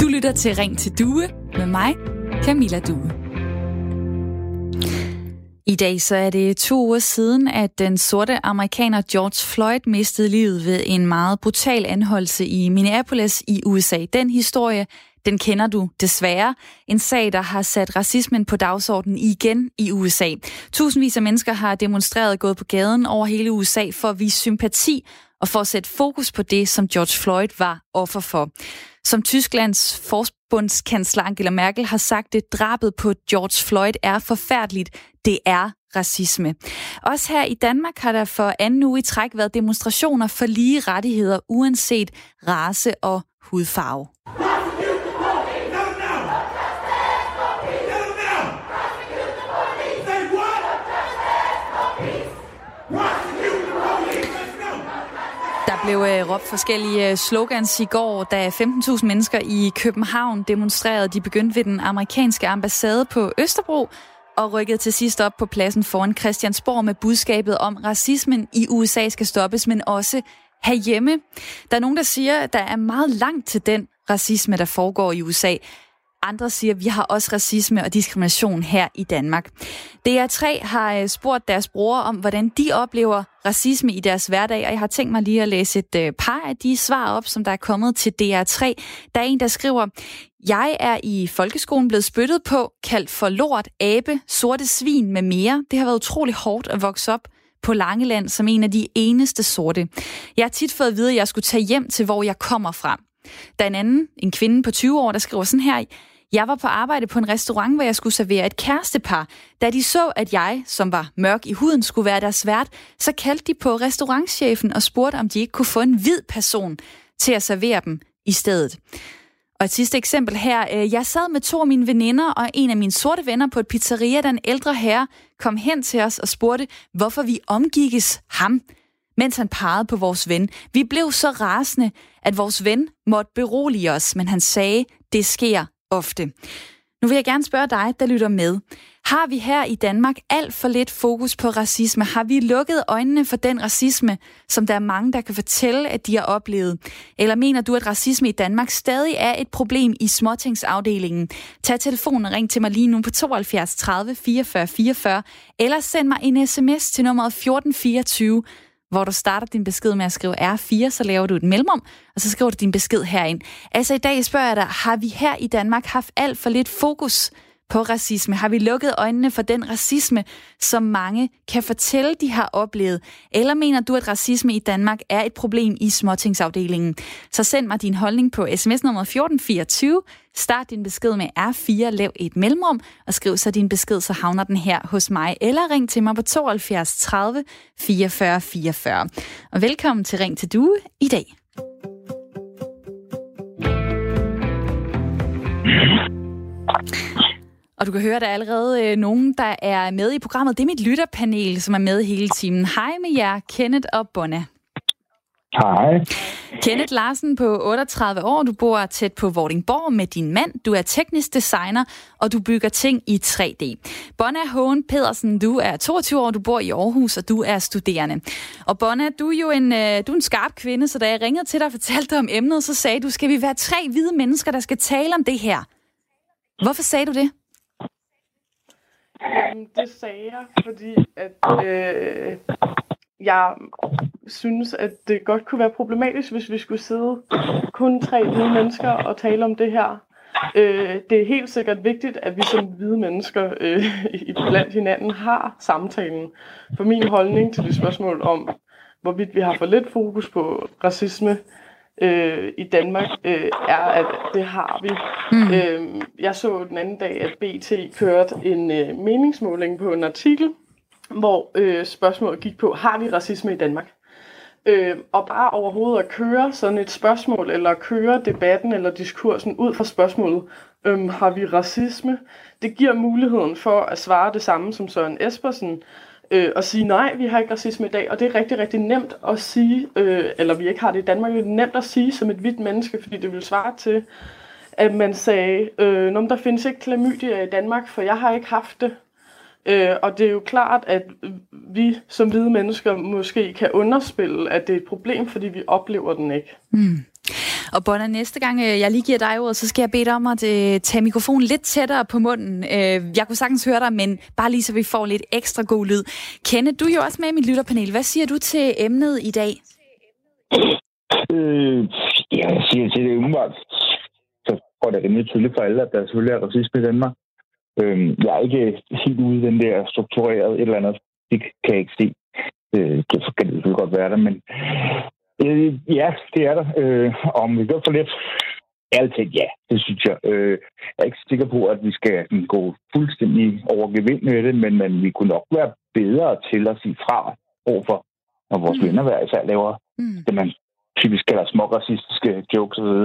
Du lytter til Ring til Due med mig, Camilla Due. I dag så er det to uger siden, at den sorte amerikaner George Floyd mistede livet ved en meget brutal anholdelse i Minneapolis i USA. Den historie, den kender du desværre. En sag, der har sat racismen på dagsordenen igen i USA. Tusindvis af mennesker har demonstreret gået på gaden over hele USA for at vise sympati og for at sætte fokus på det, som George Floyd var offer for. Som Tysklands forbundskansler Angela Merkel har sagt det, drabet på George Floyd er forfærdeligt. Det er racisme. Også her i Danmark har der for anden uge i træk været demonstrationer for lige rettigheder, uanset race og hudfarve. Blev øh, råbt forskellige øh, slogans i går, da 15.000 mennesker i København demonstrerede. De begyndte ved den amerikanske ambassade på Østerbro og rykkede til sidst op på pladsen foran Christiansborg med budskabet om, racismen i USA skal stoppes, men også herhjemme. Der er nogen, der siger, at der er meget langt til den racisme, der foregår i USA. Andre siger, at vi har også racisme og diskrimination her i Danmark. DR3 har øh, spurgt deres brugere om, hvordan de oplever racisme i deres hverdag, og jeg har tænkt mig lige at læse et øh, par af de svar op, som der er kommet til DR3. Der er en, der skriver, jeg er i folkeskolen blevet spyttet på, kaldt for lort, abe, sorte svin med mere. Det har været utrolig hårdt at vokse op på Langeland som en af de eneste sorte. Jeg har tit fået at vide, at jeg skulle tage hjem til, hvor jeg kommer fra. Der er en anden, en kvinde på 20 år, der skriver sådan her. Jeg var på arbejde på en restaurant, hvor jeg skulle servere et kærestepar. Da de så, at jeg, som var mørk i huden, skulle være deres vært, så kaldte de på restaurantchefen og spurgte, om de ikke kunne få en hvid person til at servere dem i stedet. Og et sidste eksempel her. Øh, jeg sad med to af mine veninder og en af mine sorte venner på et pizzeria, da en ældre herre kom hen til os og spurgte, hvorfor vi omgikkes ham, mens han pegede på vores ven. Vi blev så rasende, at vores ven måtte berolige os, men han sagde, det sker ofte. Nu vil jeg gerne spørge dig, der lytter med. Har vi her i Danmark alt for lidt fokus på racisme? Har vi lukket øjnene for den racisme, som der er mange, der kan fortælle, at de har oplevet? Eller mener du, at racisme i Danmark stadig er et problem i småtingsafdelingen? Tag telefonen og ring til mig lige nu på 72 30 44 44, eller send mig en sms til nummeret 1424 hvor du starter din besked med at skrive R4, så laver du et mellemrum, og så skriver du din besked herind. Altså i dag spørger jeg dig, har vi her i Danmark haft alt for lidt fokus på racisme? Har vi lukket øjnene for den racisme, som mange kan fortælle, de har oplevet? Eller mener du, at racisme i Danmark er et problem i småtingsafdelingen? Så send mig din holdning på sms nummer 1424. Start din besked med R4, lav et mellemrum, og skriv så din besked, så havner den her hos mig. Eller ring til mig på 72 30 44 44. Og velkommen til Ring til Due i dag. Og du kan høre, at der er allerede øh, nogen, der er med i programmet. Det er mit lytterpanel, som er med hele timen. Hej med jer, Kenneth og Bonna. Hej. Kenneth Larsen på 38 år. Du bor tæt på Vordingborg med din mand. Du er teknisk designer, og du bygger ting i 3D. Bonna Hågen Pedersen, du er 22 år, du bor i Aarhus, og du er studerende. Og Bonna, du er jo en, øh, du er en skarp kvinde, så da jeg ringede til dig og fortalte dig om emnet, så sagde du, skal vi være tre hvide mennesker, der skal tale om det her? Hvorfor sagde du det? Jamen, det sagde jeg, fordi at øh, jeg synes, at det godt kunne være problematisk, hvis vi skulle sidde kun tre hvide mennesker og tale om det her. Øh, det er helt sikkert vigtigt, at vi som hvide mennesker øh, blandt hinanden har samtalen. For min holdning til det spørgsmål om, hvorvidt vi har for lidt fokus på racisme, øh, i Danmark, øh, er, at det har vi. Mm. Øh, jeg så den anden dag, at BT kørte en øh, meningsmåling på en artikel, hvor øh, spørgsmålet gik på, har vi racisme i Danmark? Øh, og bare overhovedet at køre sådan et spørgsmål, eller køre debatten eller diskursen ud fra spørgsmålet, øh, har vi racisme? Det giver muligheden for at svare det samme som Søren Espersen, øh, og sige, nej, vi har ikke racisme i dag. Og det er rigtig, rigtig nemt at sige, øh, eller vi ikke har det i Danmark, det er nemt at sige som et hvidt menneske, fordi det vil svare til, at man sagde, øh, der findes ikke klamydia i Danmark, for jeg har ikke haft det. Øh, og det er jo klart, at vi som hvide mennesker måske kan underspille, at det er et problem, fordi vi oplever den ikke. Mm. Og Bonna, næste gang øh, jeg lige giver dig ordet, så skal jeg bede dig om at øh, tage mikrofonen lidt tættere på munden. Øh, jeg kunne sagtens høre dig, men bare lige så vi får lidt ekstra god lyd. Kenneth, du er jo også med i mit lytterpanel. Hvad siger du til emnet i dag? Øh, ja, jeg siger til det umiddelbart, så går det rimelig tydeligt for alle, at der selvfølgelig er racisme i Danmark. Øh, jeg er ikke helt ude i den der struktureret et eller andet. Det kan jeg ikke se. Øh, det kan det selvfølgelig godt være der, men øh, ja, det er der. Øh, om vi gør for lidt, Ærligt talt, ja, det synes jeg. Øh, jeg er ikke sikker på, at vi skal gå fuldstændig over gevind med det, men, men vi kunne nok være bedre til at sige fra overfor, når vores mm. venner hver især laver mm. det, man typisk kalder små racistiske jokes osv.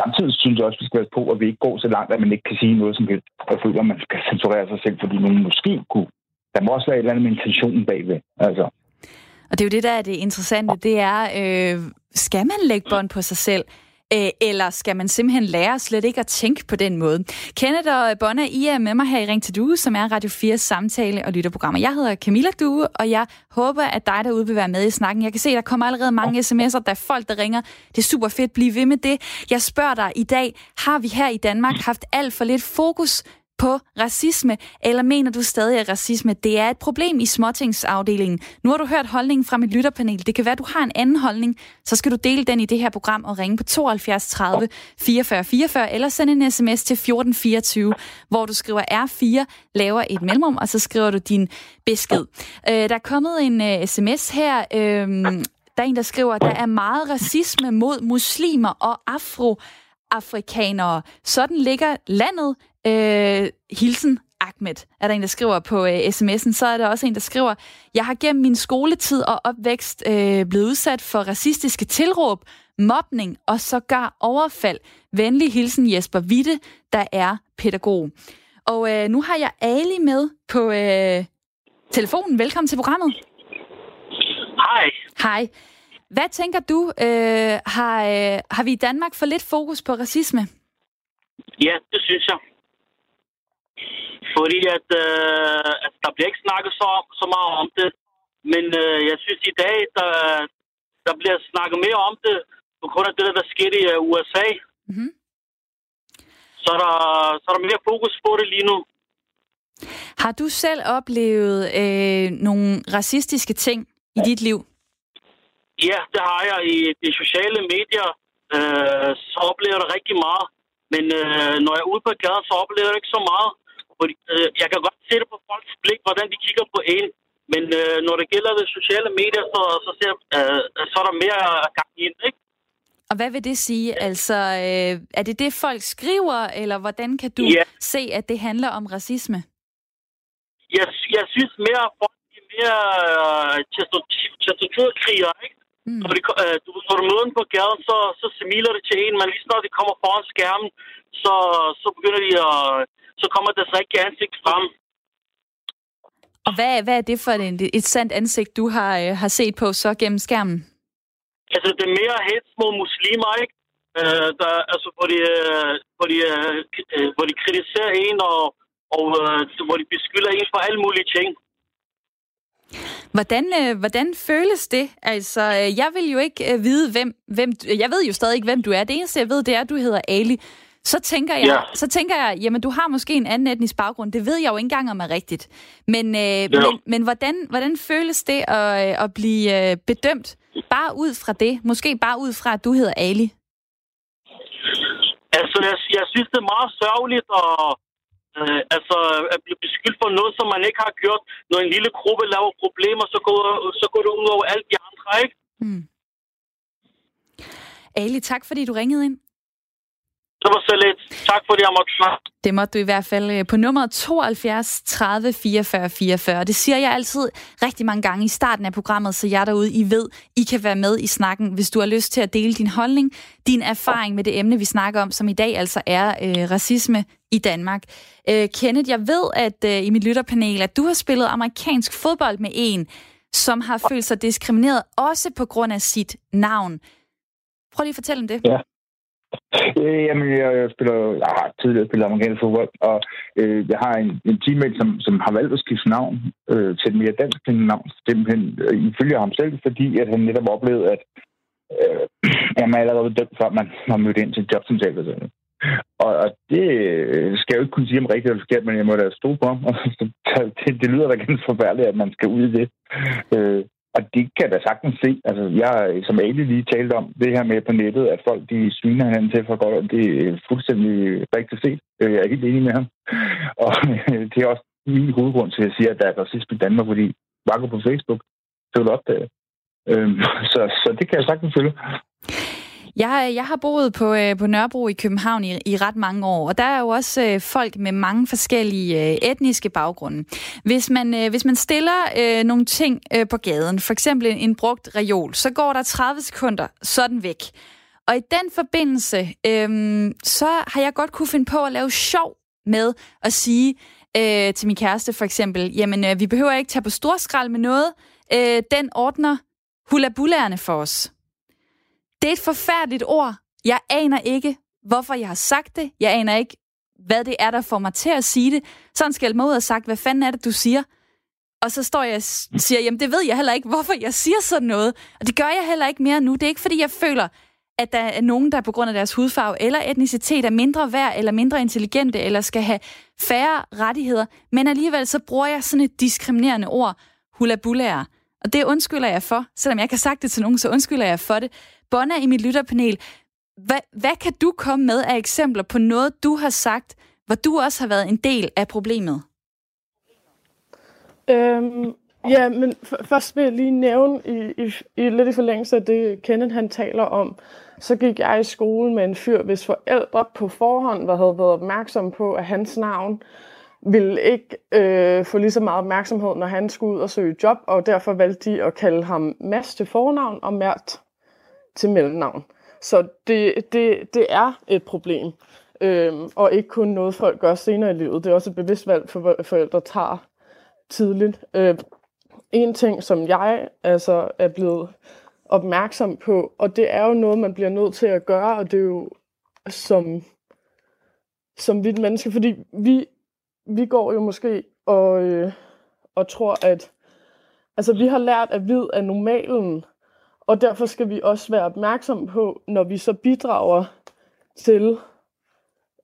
Samtidig synes jeg også, at vi skal være på, at vi ikke går så langt, at man ikke kan sige noget som helst. Jeg føler, at man skal censurere sig selv, fordi nogen måske kunne. Der må også være et eller andet med intentionen bagved. Altså. Og det er jo det, der er det interessante, det er, øh, skal man lægge bånd på sig selv? Øh, eller skal man simpelthen lære slet ikke at tænke på den måde? Kenneth og Bonna, I er med mig her i Ring til Due, som er Radio 4's samtale- og lytterprogrammer. Jeg hedder Camilla Due, og jeg håber, at dig derude vil være med i snakken. Jeg kan se, at der kommer allerede mange sms'er, der er folk, der ringer. Det er super fedt. Bliv ved med det. Jeg spørger dig i dag, har vi her i Danmark haft alt for lidt fokus på racisme, eller mener du stadig, at racisme det er et problem i småtingsafdelingen? Nu har du hørt holdningen fra mit lytterpanel. Det kan være, at du har en anden holdning, så skal du dele den i det her program og ringe på 72 30 44 44, eller sende en sms til 1424, hvor du skriver R4, laver et mellemrum, og så skriver du din besked. Øh, der er kommet en øh, sms her, øh, der er en, der skriver, at der er meget racisme mod muslimer og afro afrikanere. Sådan ligger landet. Øh, hilsen Ahmed, er der en, der skriver på øh, sms'en. Så er der også en, der skriver, jeg har gennem min skoletid og opvækst øh, blevet udsat for racistiske tilråb, mobning og sågar overfald. Venlig hilsen Jesper Witte, der er pædagog. Og øh, nu har jeg Ali med på øh, telefonen. Velkommen til programmet. Hej. Hej. Hvad tænker du, øh, har, øh, har vi i Danmark for lidt fokus på racisme? Ja, det synes jeg. Fordi at, øh, at der bliver ikke snakket så, så meget om det. Men øh, jeg synes i dag, der, der bliver snakket mere om det, på grund af det, der skete i uh, USA. Mm-hmm. Så, er der, så er der mere fokus på det lige nu. Har du selv oplevet øh, nogle racistiske ting i dit liv? Ja, det har jeg i de sociale medier. Øh, så oplever jeg det rigtig meget. Men øh, når jeg er ude på gaden, så oplever jeg ikke så meget. Fordi, øh, jeg kan godt se det på folks blik, hvordan de kigger på en. Men øh, når det gælder de sociale medier, så, så, ser, øh, så er der mere gang ind, ikke? Og hvad vil det sige? Altså, øh, er det det, folk skriver, eller hvordan kan du ja. se, at det handler om racisme? Jeg, jeg synes mere, at folk er mere øh, testosteronkriger, ikke? Mm. Når, de, øh, du, når du møder dem på gaden, så, så smiler det til en, men lige snart de kommer foran skærmen, så, så begynder de at... Så kommer deres rigtige ansigt frem. Og hvad, hvad er det for et, et sandt ansigt, du har, øh, har set på så gennem skærmen? Altså, det er mere hets mod muslimer, ikke? Øh, der, altså, hvor de, øh, hvor, de, øh, hvor de kritiserer en, og, og øh, hvor de beskylder en for alle mulige ting. Hvordan, øh, hvordan føles det? Altså, øh, jeg vil jo ikke øh, vide, hvem, hvem... Jeg ved jo stadig ikke, hvem du er. Det eneste, jeg ved, det er, at du hedder Ali. Så tænker jeg, ja. så tænker jeg, jamen du har måske en anden etnisk baggrund. Det ved jeg jo ikke engang om er rigtigt. Men, øh, ja. men, men hvordan, hvordan føles det at, øh, at blive øh, bedømt bare ud fra det? Måske bare ud fra, at du hedder Ali? Altså, jeg, jeg synes, det er meget sørgeligt at, øh, altså, at blive beskyldt for noget, som man ikke har gjort. Når en lille gruppe laver problemer, så går, så går det ud over alle de andre, ikke? Mm. Ali, tak fordi du ringede ind. Det var så lidt. Tak fordi jeg måtte snakke. Det måtte du i hvert fald øh, på nummer 72 30 44 44. Det siger jeg altid rigtig mange gange i starten af programmet, så jeg derude, I ved, I kan være med i snakken, hvis du har lyst til at dele din holdning, din erfaring med det emne, vi snakker om, som i dag altså er øh, racisme i Danmark. Øh, Kenneth, jeg ved, at øh, i mit lytterpanel, at du har spillet amerikansk fodbold med en, som har følt sig diskrimineret, også på grund af sit navn. Prøv lige at fortælle om det. Ja. Øh, jamen, jeg, jeg spiller, jeg har tidligere spillet amerikansk fodbold, og øh, jeg har en, en teammate, som, som har valgt at skifte navn øh, til et mere dansk navn, simpelthen øh, ifølge ham selv, fordi at han netop oplevede, at øh, jamen, man er allerede dømt, før man har mødt ind til jobsamtale. Altså. Og, og det øh, skal jeg jo ikke kunne sige om rigtigt eller forkert, men jeg må da stå på ham. det, det lyder da ganske forfærdeligt, at man skal ud i det. Øh, og det kan da sagtens se. Altså, jeg, som Ali lige talte om, det her med på nettet, at folk de sviner hinanden til for godt, det er fuldstændig rigtigt set. Øh, jeg er helt enig med ham. Og øh, det er også min hovedgrund til at jeg siger, at der er racisme i Danmark, fordi bare gå på Facebook, så vil du opdage øhm, så, så det kan jeg sagtens følge. Jeg, jeg har boet på, øh, på Nørrebro i København i, i ret mange år, og der er jo også øh, folk med mange forskellige øh, etniske baggrunde. Hvis man, øh, hvis man stiller øh, nogle ting øh, på gaden, for eksempel en, en brugt reol, så går der 30 sekunder sådan væk. Og i den forbindelse, øh, så har jeg godt kunne finde på at lave sjov med at sige øh, til min kæreste for eksempel, jamen øh, vi behøver ikke tage på storskrald med noget, øh, den ordner hulabullerne for os. Det er et forfærdeligt ord. Jeg aner ikke, hvorfor jeg har sagt det. Jeg aner ikke, hvad det er, der får mig til at sige det. Sådan skal mig ud og sagt, hvad fanden er det, du siger? Og så står jeg og siger, jamen det ved jeg heller ikke, hvorfor jeg siger sådan noget. Og det gør jeg heller ikke mere nu. Det er ikke, fordi jeg føler, at der er nogen, der på grund af deres hudfarve eller etnicitet er mindre værd eller mindre intelligente eller skal have færre rettigheder. Men alligevel så bruger jeg sådan et diskriminerende ord, hulabulære. Og det undskylder jeg for. Selvom jeg ikke har sagt det til nogen, så undskylder jeg for det. Bonna i mit lytterpanel, hvad, hvad kan du komme med af eksempler på noget, du har sagt, hvor du også har været en del af problemet? Øhm, ja, men først vil jeg lige nævne, i, i, i lidt i forlængelse af det, Kenneth han taler om, så gik jeg i skole med en fyr, hvis forældre på forhånd havde været opmærksom på, at hans navn ville ikke øh, få lige så meget opmærksomhed, når han skulle ud og søge job, og derfor valgte de at kalde ham Mads til fornavn og Mert til mellemnavn. Så det, det, det er et problem, øhm, og ikke kun noget, folk gør senere i livet. Det er også et bevidst valg, for forældre tager tidligt. Øh, en ting, som jeg altså er blevet opmærksom på, og det er jo noget, man bliver nødt til at gøre, og det er jo som, som vidt menneske, fordi vi, vi går jo måske og, øh, og tror, at altså, vi har lært, at hvid er normalen, og derfor skal vi også være opmærksom på, når vi så bidrager til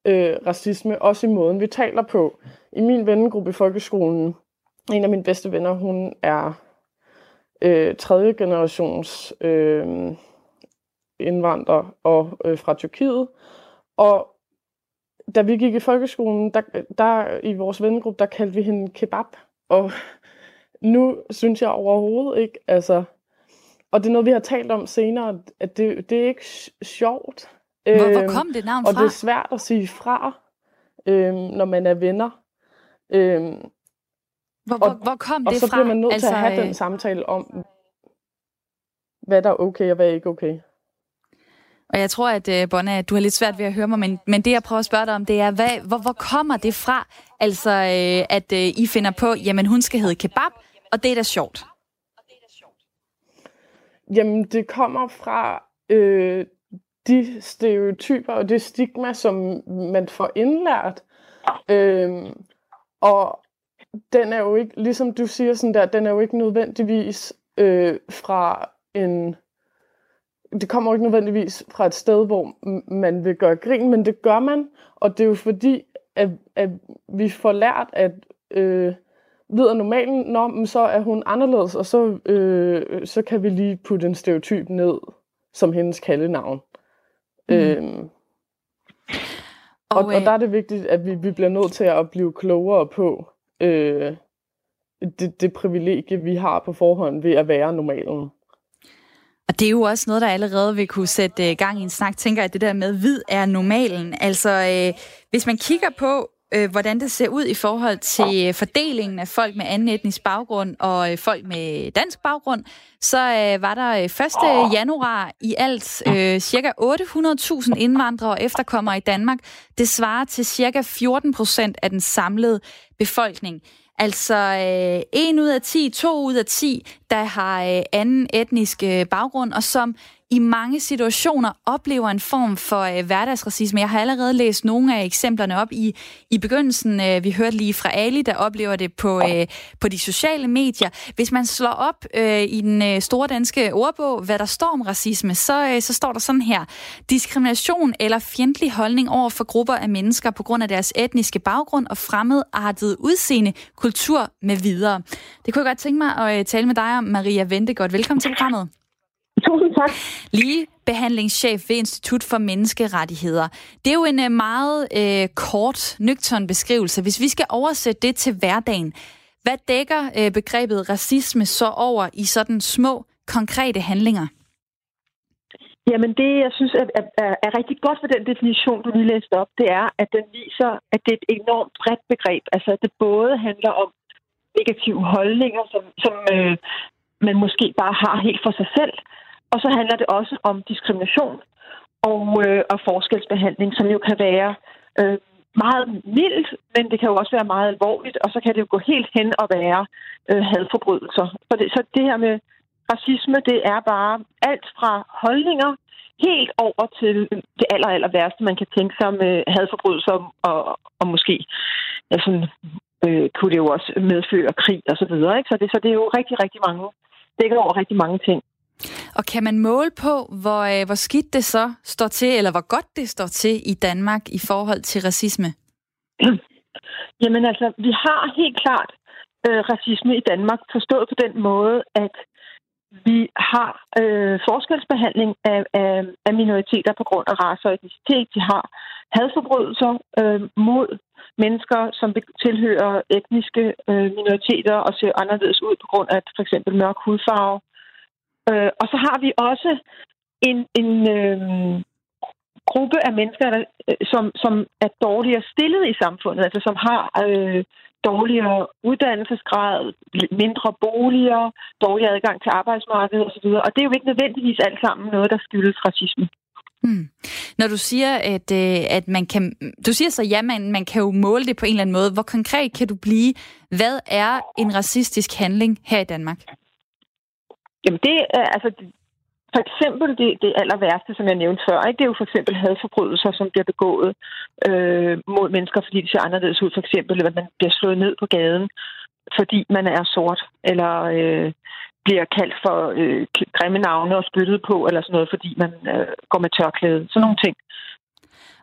øh, racisme, også i måden, vi taler på. I min vennegruppe i folkeskolen, en af mine bedste venner, hun er øh, tredje generations øh, indvandrer og øh, fra Tyrkiet. Og da vi gik i folkeskolen, der, der i vores vennegruppe, der kaldte vi hende kebab. Og nu synes jeg overhovedet ikke, altså og det er noget, vi har talt om senere, at det, det er ikke sjovt. Hvor, hvor øhm, kom det navn fra? Og det er svært at sige fra, øhm, når man er venner. Øhm, hvor, hvor, hvor kom det fra? Og så bliver man nødt altså, til at have den øh, samtale om, hvad der er okay og hvad er ikke okay. Og jeg tror, at øh, uh, Bonna, du har lidt svært ved at høre mig, men, men det jeg prøver at spørge dig om, det er, hvad, hvor, hvor kommer det fra? Altså, øh, at øh, I finder på, jamen hun skal hedde kebab, og det er da sjovt. Jamen, det kommer fra øh, de stereotyper og det stigma, som man får indlært. Øh, og den er jo ikke, ligesom du siger sådan der, den er jo ikke nødvendigvis øh, fra en... Det kommer ikke nødvendigvis fra et sted, hvor man vil gøre grin, men det gør man, og det er jo fordi, at, at vi får lært, at øh, ved normalen, når men så er hun anderledes, og så, øh, så kan vi lige putte en stereotyp ned som hendes kaldenavn. Mm. Øhm, og, og, og øh, der er det vigtigt, at vi, vi bliver nødt til at blive klogere på øh, det, det privilegie, vi har på forhånd ved at være normalen. Og det er jo også noget, der allerede vil kunne sætte øh, gang i en snak, tænker jeg, det der med, hvid er normalen. Altså, øh, hvis man kigger på, øh, hvordan det ser ud i forhold til øh, fordelingen af folk med anden etnisk baggrund og øh, folk med dansk baggrund, så øh, var der øh, 1. januar i alt øh, cirka 800.000 indvandrere og efterkommere i Danmark. Det svarer til cirka 14% af den samlede befolkning. Altså øh, 1 ud af 10, 2 ud af 10, der har øh, anden etnisk øh, baggrund, og som i mange situationer oplever en form for øh, hverdagsracisme. Jeg har allerede læst nogle af eksemplerne op i, i begyndelsen. Øh, vi hørte lige fra Ali, der oplever det på, øh, på de sociale medier. Hvis man slår op øh, i den øh, store danske ordbog, hvad der står om racisme, så, øh, så står der sådan her. Diskrimination eller fjendtlig holdning over for grupper af mennesker på grund af deres etniske baggrund og fremmedartet udseende, kultur med videre. Det kunne jeg godt tænke mig at øh, tale med dig om, Maria Ventegodt. Velkommen til programmet. Tak. Lige behandlingschef ved Institut for Menneskerettigheder. Det er jo en øh, meget øh, kort, nøgtern beskrivelse. Hvis vi skal oversætte det til hverdagen, hvad dækker øh, begrebet racisme så over i sådan små, konkrete handlinger? Jamen det, jeg synes er, er, er rigtig godt for den definition, du lige læste op, det er, at den viser, at det er et enormt bredt begreb. Altså, at det både handler om negative holdninger, som, som øh, man måske bare har helt for sig selv, og så handler det også om diskrimination og, øh, og forskelsbehandling, som jo kan være øh, meget mildt, men det kan jo også være meget alvorligt, og så kan det jo gå helt hen og være øh, hadforbrydelser. Så det, så det her med racisme, det er bare alt fra holdninger helt over til det aller, aller værste, man kan tænke sig med øh, hadforbrydelser og, og måske altså, øh, kunne det jo også medføre krig og så videre. Ikke? Så, det, så det er jo rigtig, rigtig mange, dækker over rigtig mange ting. Og kan man måle på, hvor, øh, hvor skidt det så står til, eller hvor godt det står til i Danmark i forhold til racisme? Jamen altså, vi har helt klart øh, racisme i Danmark forstået på den måde, at vi har øh, forskelsbehandling af, af, af minoriteter på grund af race og etnicitet. De har hadforbrydelser øh, mod mennesker, som tilhører etniske øh, minoriteter og ser anderledes ud på grund af for eksempel mørk hudfarve. Øh, og så har vi også en, en øh, gruppe af mennesker, der, øh, som, som er dårligere stillet i samfundet, altså som har øh, dårligere uddannelsesgrad, mindre boliger, dårligere adgang til arbejdsmarkedet osv. Og det er jo ikke nødvendigvis alt sammen noget, der skyldes racisme. Hmm. Når du siger, at, øh, at man kan... Du siger så, ja, man, man kan jo måle det på en eller anden måde. Hvor konkret kan du blive? Hvad er en racistisk handling her i Danmark? Jamen det er altså for eksempel det, det aller værste, som jeg nævnte før, ikke? det er jo for eksempel hadforbrydelser, som bliver begået øh, mod mennesker, fordi de ser anderledes ud. For eksempel, at man bliver slået ned på gaden, fordi man er sort, eller øh, bliver kaldt for øh, grimme navne og spyttet på, eller sådan noget, fordi man øh, går med tørklæde. Sådan nogle ting.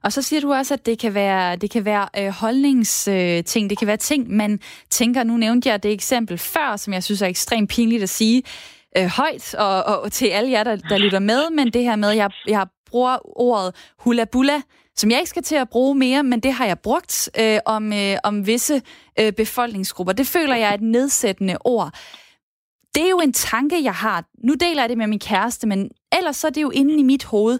Og så siger du også, at det kan være, det kan være øh, holdningsting, øh, det kan være ting, man tænker, nu nævnte jeg det eksempel før, som jeg synes er ekstremt pinligt at sige, øh, højt, og, og til alle jer, der, der lytter med, men det her med, jeg, jeg bruger ordet hula bula, som jeg ikke skal til at bruge mere, men det har jeg brugt øh, om, øh, om visse øh, befolkningsgrupper. Det føler jeg er et nedsættende ord. Det er jo en tanke, jeg har. Nu deler jeg det med min kæreste, men ellers så er det jo inde i mit hoved.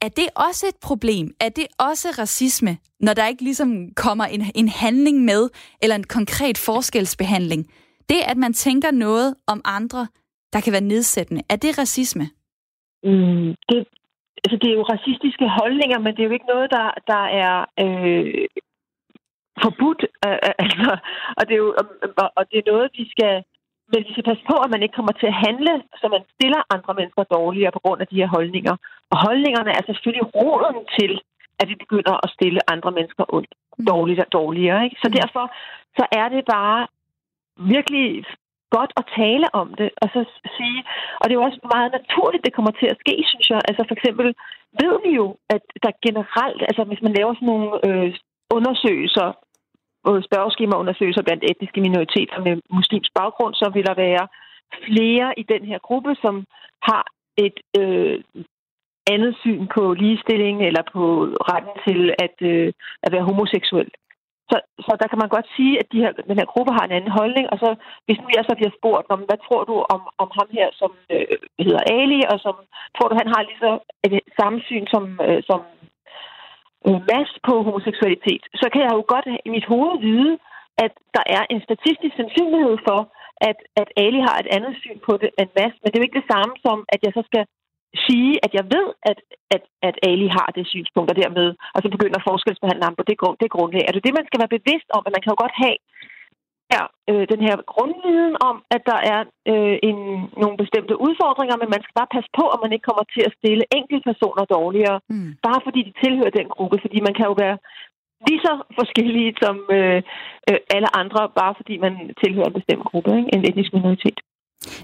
Er det også et problem? Er det også racisme, når der ikke ligesom kommer en, en handling med, eller en konkret forskelsbehandling? Det, at man tænker noget om andre, der kan være nedsættende, er det racisme? Mm, det, altså, det er jo racistiske holdninger, men det er jo ikke noget, der, der er øh, forbudt. Øh, øh altså, og, det er jo, og det er noget, vi skal... Men vi skal passe på, at man ikke kommer til at handle, så man stiller andre mennesker dårligere på grund af de her holdninger. Og holdningerne er selvfølgelig roden til, at vi begynder at stille andre mennesker ondt, mm. dårligere og dårligere. Ikke? Så mm. derfor så er det bare virkelig godt at tale om det, og så sige, og det er jo også meget naturligt, det kommer til at ske, synes jeg. Altså for eksempel ved vi jo, at der generelt, altså hvis man laver sådan nogle øh, undersøgelser, spørgeskemaundersøgelser blandt etniske minoriteter med muslimsk baggrund, så vil der være flere i den her gruppe, som har et øh, andet syn på ligestilling eller på retten til at, øh, at være homoseksuel. Så, så der kan man godt sige, at de her, den her gruppe har en anden holdning, og så hvis nu jeg så bliver spurgt om, hvad tror du om, om ham her, som øh, hedder Ali, og som tror du, han har lige så et samme syn som, øh, som øh, Mads på homoseksualitet, så kan jeg jo godt i mit hoved vide, at der er en statistisk sandsynlighed for, at, at Ali har et andet syn på det end Mads, men det er jo ikke det samme som, at jeg så skal sige, at jeg ved, at, at, at Ali har det synspunkt, og dermed, og så begynder at forskelsbehandle ham på det, grund, det grundlag. Er det det, man skal være bevidst om, at man kan jo godt have er øh, den her grundviden om, at der er øh, en, nogle bestemte udfordringer, men man skal bare passe på, at man ikke kommer til at stille enkeltpersoner dårligere, mm. bare fordi de tilhører den gruppe, fordi man kan jo være lige så forskellige som øh, øh, alle andre, bare fordi man tilhører en bestemt gruppe, ikke? en etnisk minoritet.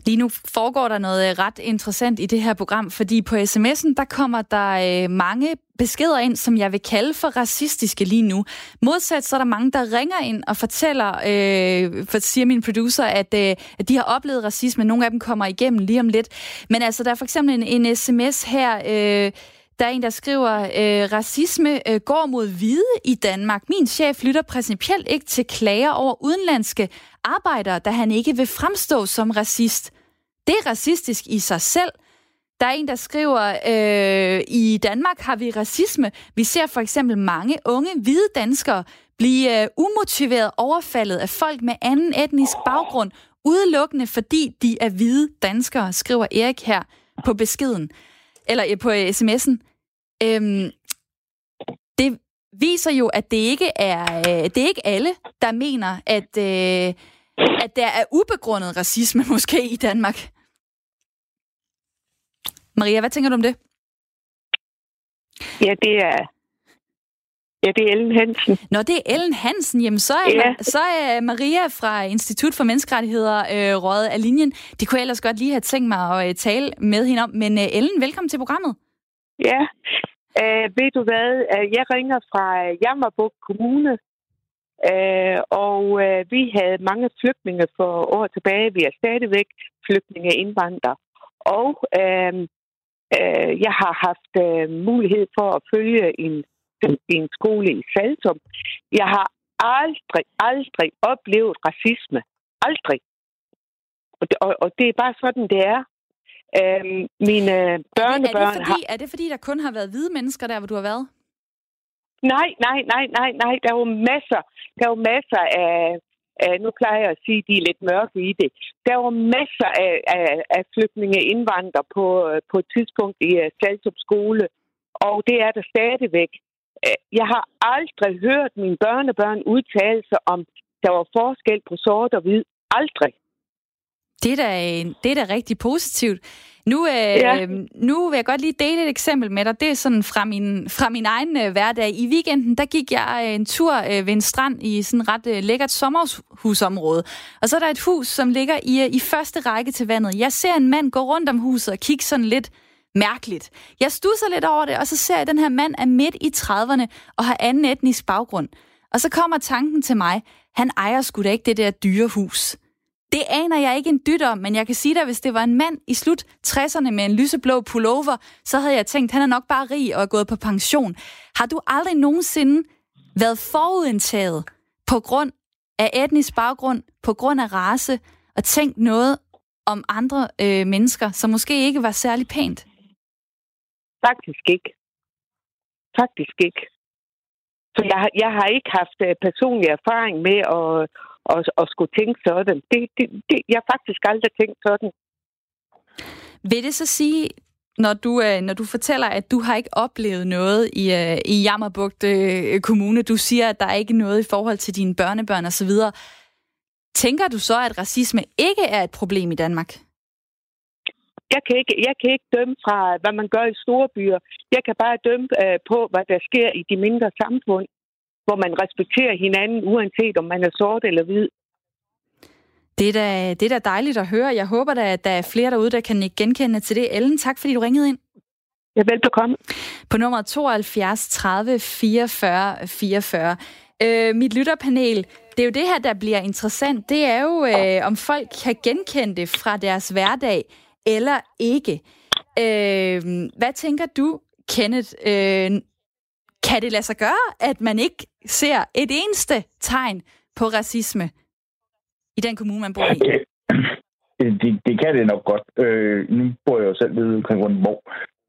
Lige nu foregår der noget øh, ret interessant i det her program, fordi på sms'en, der kommer der øh, mange beskeder ind, som jeg vil kalde for racistiske lige nu. Modsat så er der mange, der ringer ind og fortæller, øh, for siger min producer, at, øh, at de har oplevet racisme. Nogle af dem kommer igennem lige om lidt. Men altså, der er for eksempel en, en sms her... Øh, der er en, der skriver, øh, racisme øh, går mod hvide i Danmark. Min chef lytter principielt ikke til klager over udenlandske arbejdere, da han ikke vil fremstå som racist. Det er racistisk i sig selv. Der er en, der skriver, øh, i Danmark har vi racisme. Vi ser for eksempel mange unge hvide danskere blive øh, umotiveret overfaldet af folk med anden etnisk baggrund, udelukkende fordi de er hvide danskere, skriver Erik her på beskeden eller øh, på øh, sms'en, øhm, det viser jo, at det ikke er, øh, det er ikke alle, der mener, at, øh, at der er ubegrundet racisme måske i Danmark. Maria, hvad tænker du om det? Ja, det er, Ja, det er Ellen Hansen. Nå, det er Ellen Hansen. Jamen, så er, ja. så er Maria fra Institut for Menneskerettigheder øh, røget af linjen. Det kunne jeg ellers godt lige have tænkt mig at øh, tale med hende om. Men øh, Ellen, velkommen til programmet. Ja, øh, ved du hvad? Øh, jeg ringer fra Jammerbuk Kommune, øh, og øh, vi havde mange flygtninge for år tilbage. Vi er stadigvæk flygtninge indvandrere. Og øh, øh, jeg har haft øh, mulighed for at følge en i en skole i Saltum. Jeg har aldrig, aldrig oplevet racisme. Aldrig. Og det, og, og det er bare sådan, det er. Øhm, mine børnebørn er det, fordi, har... Er det fordi, der kun har været hvide mennesker der, hvor du har været? Nej, nej, nej, nej, nej. Der er jo masser, der er jo masser af, af, nu plejer jeg at sige, at de er lidt mørke i det. Der er jo masser af, af, af flygtninge indvandrere på, på et tidspunkt i uh, Saltum skole, og det er der stadigvæk. Øh, jeg har aldrig hørt mine børnebørn udtale sig om, der var forskel på sort og hvid. Aldrig. Det er da, det er da rigtig positivt. Nu, øh, ja. nu vil jeg godt lige dele et eksempel med dig. Det er sådan fra min, fra min egen øh, hverdag. I weekenden, der gik jeg øh, en tur øh, ved en strand i sådan et ret øh, lækkert sommerhusområde. Og så er der et hus, som ligger i, øh, i første række til vandet. Jeg ser en mand gå rundt om huset og kigge sådan lidt mærkeligt. Jeg stusser lidt over det, og så ser jeg, at den her mand er midt i 30'erne og har anden etnisk baggrund. Og så kommer tanken til mig, han ejer sgu da ikke det der dyre hus. Det aner jeg ikke en dyt om, men jeg kan sige dig, hvis det var en mand i slut 60'erne med en lyseblå pullover, så havde jeg tænkt, han er nok bare rig og er gået på pension. Har du aldrig nogensinde været forudindtaget på grund af etnisk baggrund, på grund af race, og tænkt noget om andre øh, mennesker, som måske ikke var særlig pænt? Faktisk ikke. Faktisk ikke. Så jeg, jeg har ikke haft øh, personlig erfaring med at, at, at skulle tænke sådan. Det, det, det, jeg har faktisk aldrig tænkt sådan. Vil det så sige, når du, øh, når du fortæller, at du har ikke oplevet noget i, øh, i Jammerbugt Kommune, du siger, at der er ikke noget i forhold til dine børnebørn osv., tænker du så, at racisme ikke er et problem i Danmark? Jeg kan, ikke, jeg kan ikke dømme fra, hvad man gør i store byer. Jeg kan bare dømme øh, på, hvad der sker i de mindre samfund, hvor man respekterer hinanden, uanset om man er sort eller hvid. Det er, da, det er da dejligt at høre. Jeg håber da, at der er flere derude, der kan genkende til det. Ellen, tak fordi du ringede ind. Ja, velbekomme. På nummer 72 30 44 44. Øh, mit lytterpanel, det er jo det her, der bliver interessant. Det er jo, øh, om folk kan genkende det fra deres hverdag eller ikke. Øh, hvad tænker du, Kenneth? Øh, kan det lade sig gøre, at man ikke ser et eneste tegn på racisme i den kommune, man bor i? Det, det, det kan det nok godt. Øh, nu bor jeg jo selv ved omkring Rundborg,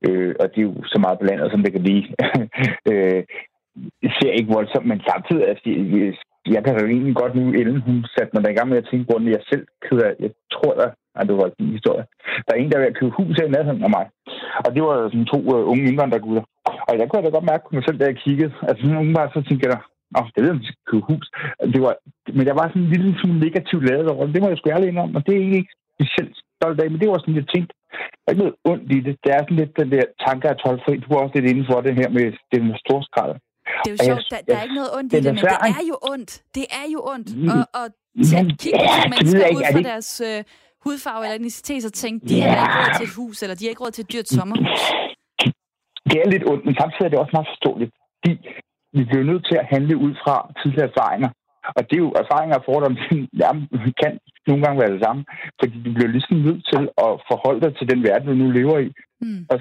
øh, og det er jo så meget blandet, som det kan blive. øh, ser ikke voldsomt, men samtidig, altså, jeg kan jo egentlig godt nu, Ellen, hun satte mig da i gang med at tænke på, jeg selv køber, jeg tror, der, nej, det var en historie. Der er en, der er ved at købe hus her i nærheden af mig. Og det var sådan to uh, unge indvandrergutter. Og jeg kunne da godt mærke på mig selv, da jeg kiggede. Altså sådan nogle bare så tænkte jeg, oh, det ved jeg, skal købe hus. Det var, men der var sådan en lille sådan negativ lavet over det. Må jeg sgu ærlig om, og det er egentlig ikke specielt stolt af, men det var sådan, jeg tænkte, der er ikke noget ondt i det. Det er sådan lidt den der tanker af tolvfri. Du var også lidt inde for det her med den storskrald. Det er jo sjovt, der, der er ikke noget ondt i det, men det er jo ondt. Det er jo ondt. Mm. Og, og kigge på mennesker ud fra deres øh, hudfarve eller etnicitet og tænke, de har ikke råd til et hus, eller de har ikke råd til et dyrt sommerhus. Det er lidt ondt, men samtidig er det også meget forståeligt. Fordi vi bliver nødt til at handle ud fra tidligere erfaringer. Og det er jo erfaringer og fordomme, ja, kan nogle gange være det samme. Fordi du bliver ligesom nødt til at forholde dig til den verden, du nu lever i. Mm. Og,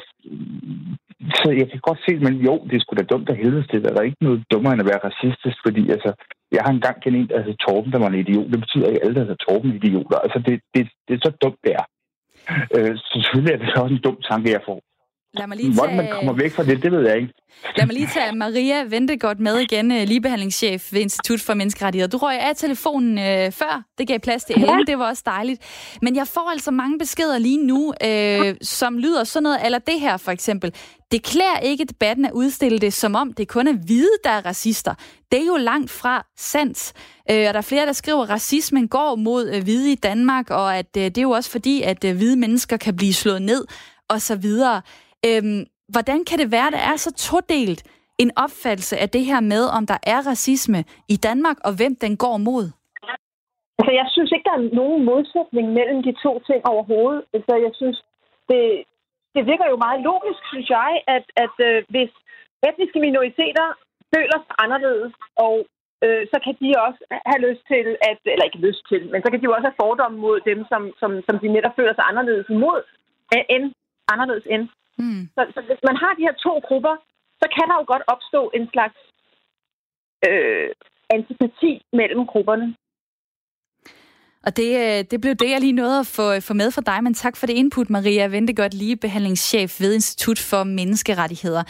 så jeg kan godt se, men jo, det er sgu da dumt at helvedes det. Der er ikke noget dummere end at være racistisk, fordi altså, jeg har engang kendt en, der hedder Torben, der var en idiot. Det betyder ikke, at alle, der hedder Torben, idioter. Altså, det, det, det er så dumt, det er. Øh, så selvfølgelig er det også en dum tanke, jeg får. Lad mig lige tage... Hvordan man kommer væk fra det, det ved jeg ikke. Lad mig lige tage Maria Ventegodt med igen, øh, ligebehandlingschef ved Institut for Menneskerettigheder. Du røg af telefonen øh, før. Det gav plads til Ellen. Ja. Det var også dejligt. Men jeg får altså mange beskeder lige nu, øh, som lyder sådan noget, eller det her for eksempel. Det klæder ikke debatten at udstille det, som om det kun er hvide, der er racister. Det er jo langt fra sandt. Øh, og der er flere, der skriver, at racismen går mod øh, hvide i Danmark, og at øh, det er jo også fordi, at øh, hvide mennesker kan blive slået ned, og så videre. Øhm, hvordan kan det være, at der er så todelt en opfattelse af det her med, om der er racisme i Danmark, og hvem den går mod? Altså, jeg synes ikke, der er nogen modsætning mellem de to ting overhovedet. Altså, jeg synes, det, det virker jo meget logisk, synes jeg, at, at øh, hvis etniske minoriteter føler sig anderledes, og øh, så kan de også have lyst til, at, eller ikke lyst til, men så kan de jo også have fordomme mod dem, som, som, som de netop føler sig anderledes imod, øh, end anderledes end. Mm. Så, så hvis man har de her to grupper, så kan der jo godt opstå en slags øh, antipati mellem grupperne. Og det, øh, det blev det, jeg lige nåede at få, få med for dig, men tak for det input, Maria Ventegodt, ligebehandlingschef ved Institut for Menneskerettigheder.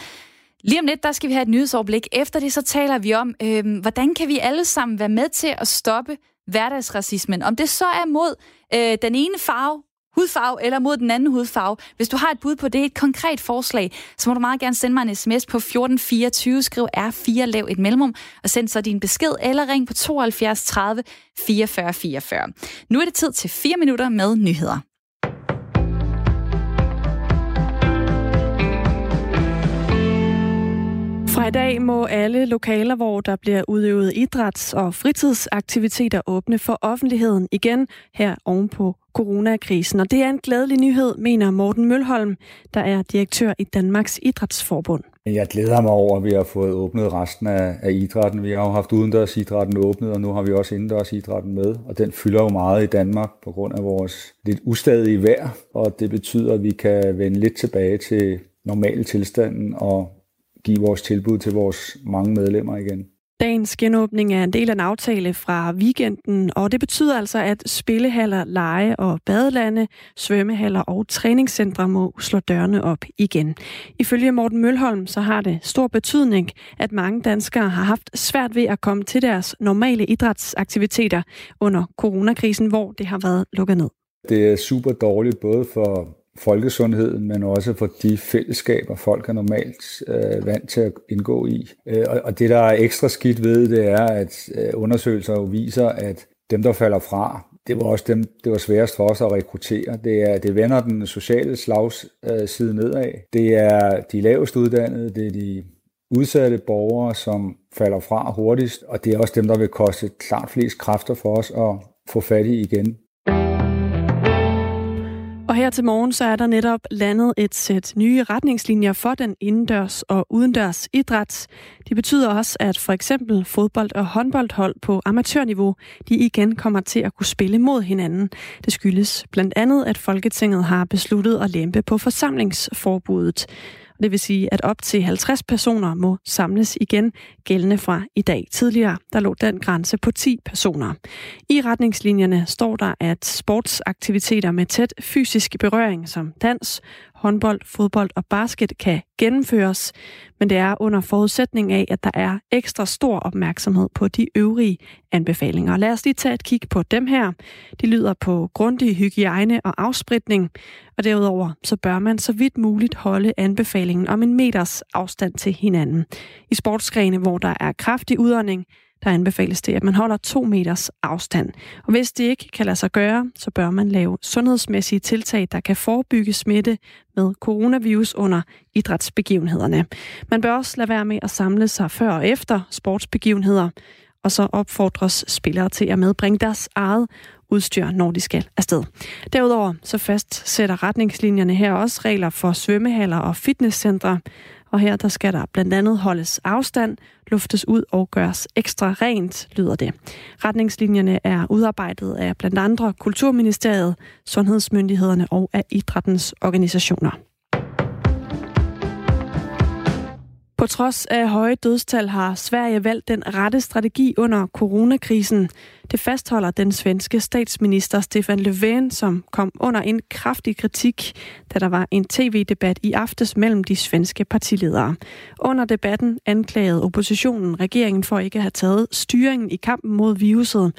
Lige om lidt, der skal vi have et nyhedsoverblik. Efter det, så taler vi om, øh, hvordan kan vi alle sammen være med til at stoppe hverdagsracismen. Om det så er mod øh, den ene farve hudfarve eller mod den anden hudfarve. Hvis du har et bud på det, et konkret forslag, så må du meget gerne sende mig en sms på 1424, skriv R4, lav et mellemrum, og send så din besked eller ring på 72 30 44 44. Nu er det tid til 4 minutter med nyheder. Fra i dag må alle lokaler, hvor der bliver udøvet idræts- og fritidsaktiviteter åbne for offentligheden igen her ovenpå coronakrisen. Og det er en glædelig nyhed, mener Morten Mølholm, der er direktør i Danmarks Idrætsforbund. Jeg glæder mig over, at vi har fået åbnet resten af, af idrætten. Vi har jo haft udendørsidrætten åbnet, og nu har vi også indendørsidrætten med. Og den fylder jo meget i Danmark på grund af vores lidt ustadige vejr. Og det betyder, at vi kan vende lidt tilbage til normal tilstanden og give vores tilbud til vores mange medlemmer igen. Dagens genåbning er en del af en aftale fra weekenden, og det betyder altså, at spillehaller, lege- og badelande, svømmehaller og træningscentre må slå dørene op igen. Ifølge Morten Mølholm, så har det stor betydning, at mange danskere har haft svært ved at komme til deres normale idrætsaktiviteter under coronakrisen, hvor det har været lukket ned. Det er super dårligt både for folkesundheden, men også for de fællesskaber, folk er normalt øh, vant til at indgå i. Øh, og, og det, der er ekstra skidt ved, det er, at øh, undersøgelser jo viser, at dem, der falder fra, det var også dem, det var sværest for os at rekruttere. Det er, det vender den sociale slagsside øh, nedad. Det er de lavest uddannede, det er de udsatte borgere, som falder fra hurtigst, og det er også dem, der vil koste klart flest kræfter for os at få fat i igen. Og her til morgen så er der netop landet et sæt nye retningslinjer for den indendørs og udendørs idræt. Det betyder også, at for eksempel fodbold- og håndboldhold på amatørniveau, de igen kommer til at kunne spille mod hinanden. Det skyldes blandt andet, at Folketinget har besluttet at lempe på forsamlingsforbuddet. Det vil sige, at op til 50 personer må samles igen, gældende fra i dag. Tidligere der lå den grænse på 10 personer. I retningslinjerne står der, at sportsaktiviteter med tæt fysisk berøring som dans, håndbold, fodbold og basket kan gennemføres, men det er under forudsætning af, at der er ekstra stor opmærksomhed på de øvrige anbefalinger. Lad os lige tage et kig på dem her. De lyder på grundig hygiejne og afspritning, og derudover så bør man så vidt muligt holde anbefalingen om en meters afstand til hinanden. I sportsgrene, hvor der er kraftig udånding, der anbefales det, at man holder to meters afstand. Og hvis det ikke kan lade sig gøre, så bør man lave sundhedsmæssige tiltag, der kan forebygge smitte med coronavirus under idrætsbegivenhederne. Man bør også lade være med at samle sig før og efter sportsbegivenheder, og så opfordres spillere til at medbringe deres eget udstyr, når de skal afsted. Derudover så fastsætter retningslinjerne her også regler for svømmehaller og fitnesscentre, og her der skal der blandt andet holdes afstand, luftes ud og gøres ekstra rent, lyder det. Retningslinjerne er udarbejdet af blandt andre Kulturministeriet, Sundhedsmyndighederne og af idrættens organisationer. På trods af høje dødstal har Sverige valgt den rette strategi under coronakrisen. Det fastholder den svenske statsminister Stefan Löfven, som kom under en kraftig kritik, da der var en tv-debat i aftes mellem de svenske partiledere. Under debatten anklagede oppositionen regeringen for ikke at have taget styringen i kampen mod viruset.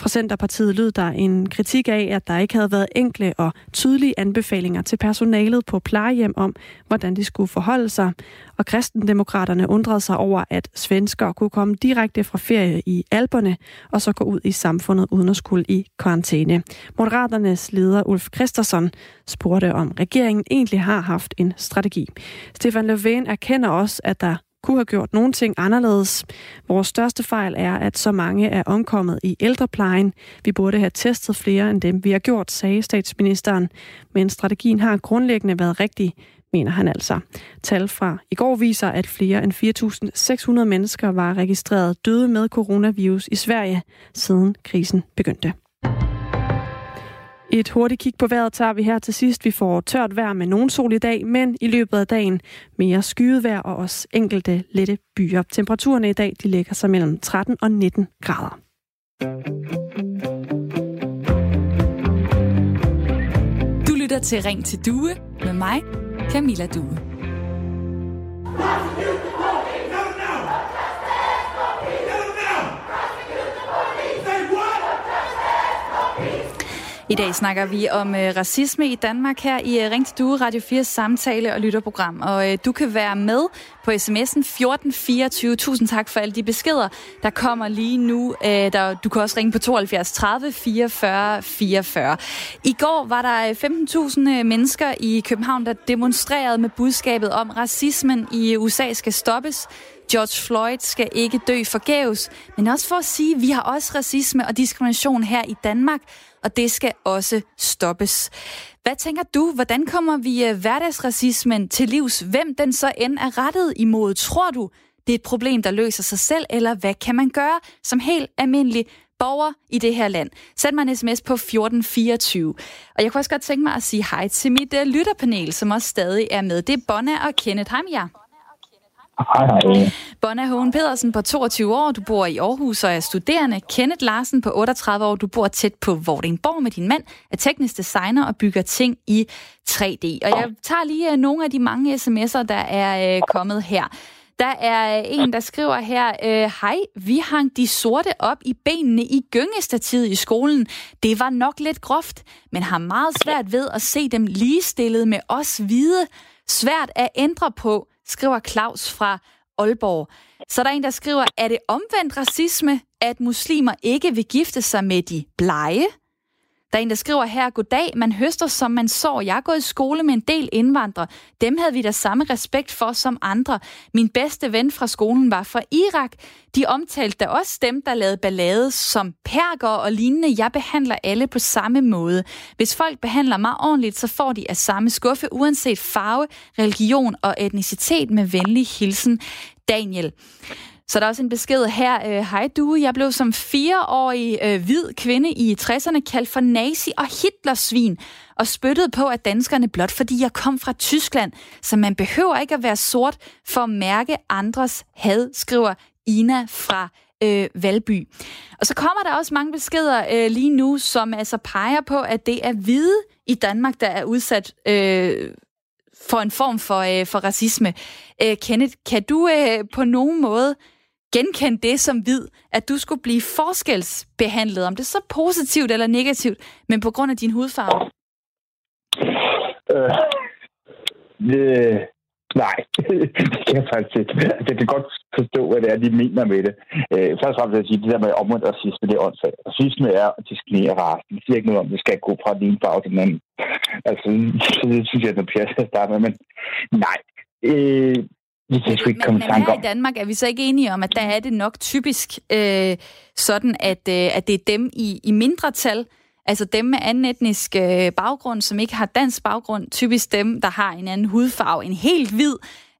Fra Centerpartiet lød der en kritik af, at der ikke havde været enkle og tydelige anbefalinger til personalet på plejehjem om, hvordan de skulle forholde sig. Og kristendemokraterne undrede sig over, at svensker kunne komme direkte fra ferie i Alberne og så gå ud i samfundet uden at skulle i karantæne. Moderaternes leder Ulf Christensen spurgte, om regeringen egentlig har haft en strategi. Stefan Löfven erkender også, at der kunne have gjort nogle ting anderledes. Vores største fejl er, at så mange er omkommet i ældreplejen. Vi burde have testet flere end dem, vi har gjort, sagde statsministeren. Men strategien har grundlæggende været rigtig, mener han altså. Tal fra i går viser, at flere end 4.600 mennesker var registreret døde med coronavirus i Sverige, siden krisen begyndte. Et hurtigt kig på vejret tager vi her til sidst. Vi får tørt vejr med nogen sol i dag, men i løbet af dagen mere skyet vejr og også enkelte lette byer. Temperaturerne i dag de ligger sig mellem 13 og 19 grader. Du lytter til Ring til Due med mig, Camilla I dag snakker vi om øh, racisme i Danmark her i øh, Ring til Due, Radio 4 samtale- og lytterprogram. Og øh, du kan være med på sms'en 1424. Tusind tak for alle de beskeder, der kommer lige nu. Øh, der, du kan også ringe på 72 30 44 44. I går var der øh, 15.000 øh, mennesker i København, der demonstrerede med budskabet om, racismen i USA skal stoppes. George Floyd skal ikke dø forgæves, men også for at sige, at vi har også racisme og diskrimination her i Danmark, og det skal også stoppes. Hvad tænker du, hvordan kommer vi øh, hverdagsracismen til livs? Hvem den så end er rettet imod? Tror du, det er et problem, der løser sig selv, eller hvad kan man gøre som helt almindelig borger i det her land? Send mig en sms på 1424. Og jeg kunne også godt tænke mig at sige hej til mit uh, lytterpanel, som også stadig er med. Det er Bonna og Kenneth. Hej med jer. Hej, hej. Bonna Hågen Pedersen på 22 år, du bor i Aarhus og er studerende. Kenneth Larsen på 38 år, du bor tæt på Vordingborg med din mand, er teknisk designer og bygger ting i 3D. Og jeg tager lige øh, nogle af de mange sms'er, der er øh, kommet her. Der er øh, en, der skriver her, hej, vi hang de sorte op i benene i gyngestativet i skolen. Det var nok lidt groft, men har meget svært ved at se dem ligestillet med os hvide. Svært at ændre på, skriver Claus fra Aalborg. Så der er en, der skriver, er det omvendt racisme, at muslimer ikke vil gifte sig med de blege? Der er en, der skriver her, goddag, man høster som man så. Jeg er gået i skole med en del indvandrere. Dem havde vi da samme respekt for som andre. Min bedste ven fra skolen var fra Irak. De omtalte da også dem, der lavede ballade som perker og lignende. Jeg behandler alle på samme måde. Hvis folk behandler mig ordentligt, så får de af samme skuffe, uanset farve, religion og etnicitet med venlig hilsen. Daniel. Så der er også en besked her. Øh, hej du, jeg blev som fireårig øh, hvid kvinde i 60'erne kaldt for nazi og Hitlersvin og spyttede på, at danskerne blot fordi jeg kom fra Tyskland. Så man behøver ikke at være sort for at mærke andres had, skriver Ina fra øh, Valby. Og så kommer der også mange beskeder øh, lige nu, som altså peger på, at det er hvide i Danmark, der er udsat øh, for en form for, øh, for racisme. Øh, Kenneth, kan du øh, på nogen måde genkende det som hvid, at du skulle blive forskelsbehandlet, om det er så positivt eller negativt, men på grund af din hudfarve? Øh, det, nej, det kan jeg faktisk ikke. Altså, jeg kan godt forstå, hvad det er, de mener med det. Øh, først og fremmest vil jeg sige, det der med omvendt racisme, det er åndssvagt. Racisme er at diskriminere rasen. Det siger ikke noget om, det skal gå fra den ene farve til den anden. Altså, det synes jeg er noget pjat at starte med, men nej. Øh, det kan ikke komme men, men her i Danmark er vi så ikke enige om, at der er det nok typisk øh, sådan, at, øh, at det er dem i, i mindretal, Altså dem med anden etnisk øh, baggrund, som ikke har dansk baggrund, typisk dem, der har en anden hudfarve, en helt hvid.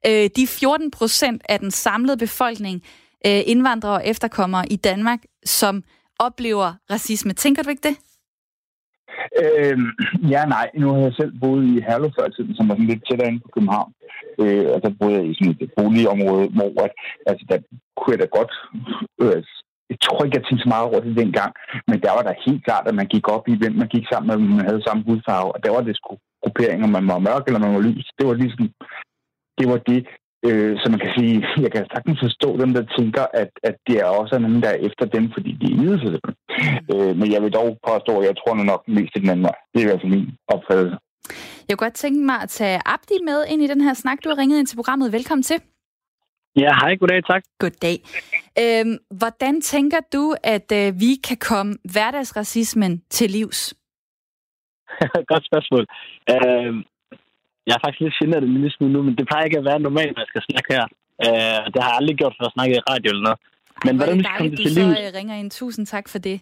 Øh, de 14 procent af den samlede befolkning, øh, indvandrere og efterkommere i Danmark, som oplever racisme. Tænker du ikke det? Øh, ja, nej. Nu har jeg selv boet i Herlev før tiden, som var sådan lidt tættere inde på København. Øh, og der boede jeg i sådan et boligområde, hvor at, altså, der kunne jeg da godt øh, jeg tror ikke, jeg tænkte så meget over det dengang, men der var der helt klart, at man gik op i, hvem man gik sammen med, om man havde samme hudfarve, og der var det sgu grupperinger, man var mørk eller man var lys. Det var ligesom, det var det, øh, så man kan sige, jeg kan sagtens forstå dem, der tænker, at, at det er også nogen, der er efter dem, fordi de er hvide til dem. Øh, men jeg vil dog påstå, at jeg tror nok mest til den anden vej. Det er i hvert fald min opfattelse. Jeg kunne godt tænke mig at tage Abdi med ind i den her snak. Du har ringet ind til programmet. Velkommen til. Ja, hej, goddag, tak. Goddag. Øhm, hvordan tænker du, at øh, vi kan komme hverdagsracismen til livs? Godt spørgsmål. Øh, jeg er faktisk lidt generet en lille smule nu, men det plejer ikke at være normalt, når jeg skal snakke her. Øh, det har jeg aldrig gjort for at snakke i radio eller noget. Men Ej, hvordan vi skal komme det til livs? så øh, ringer ind. Tusind tak for det.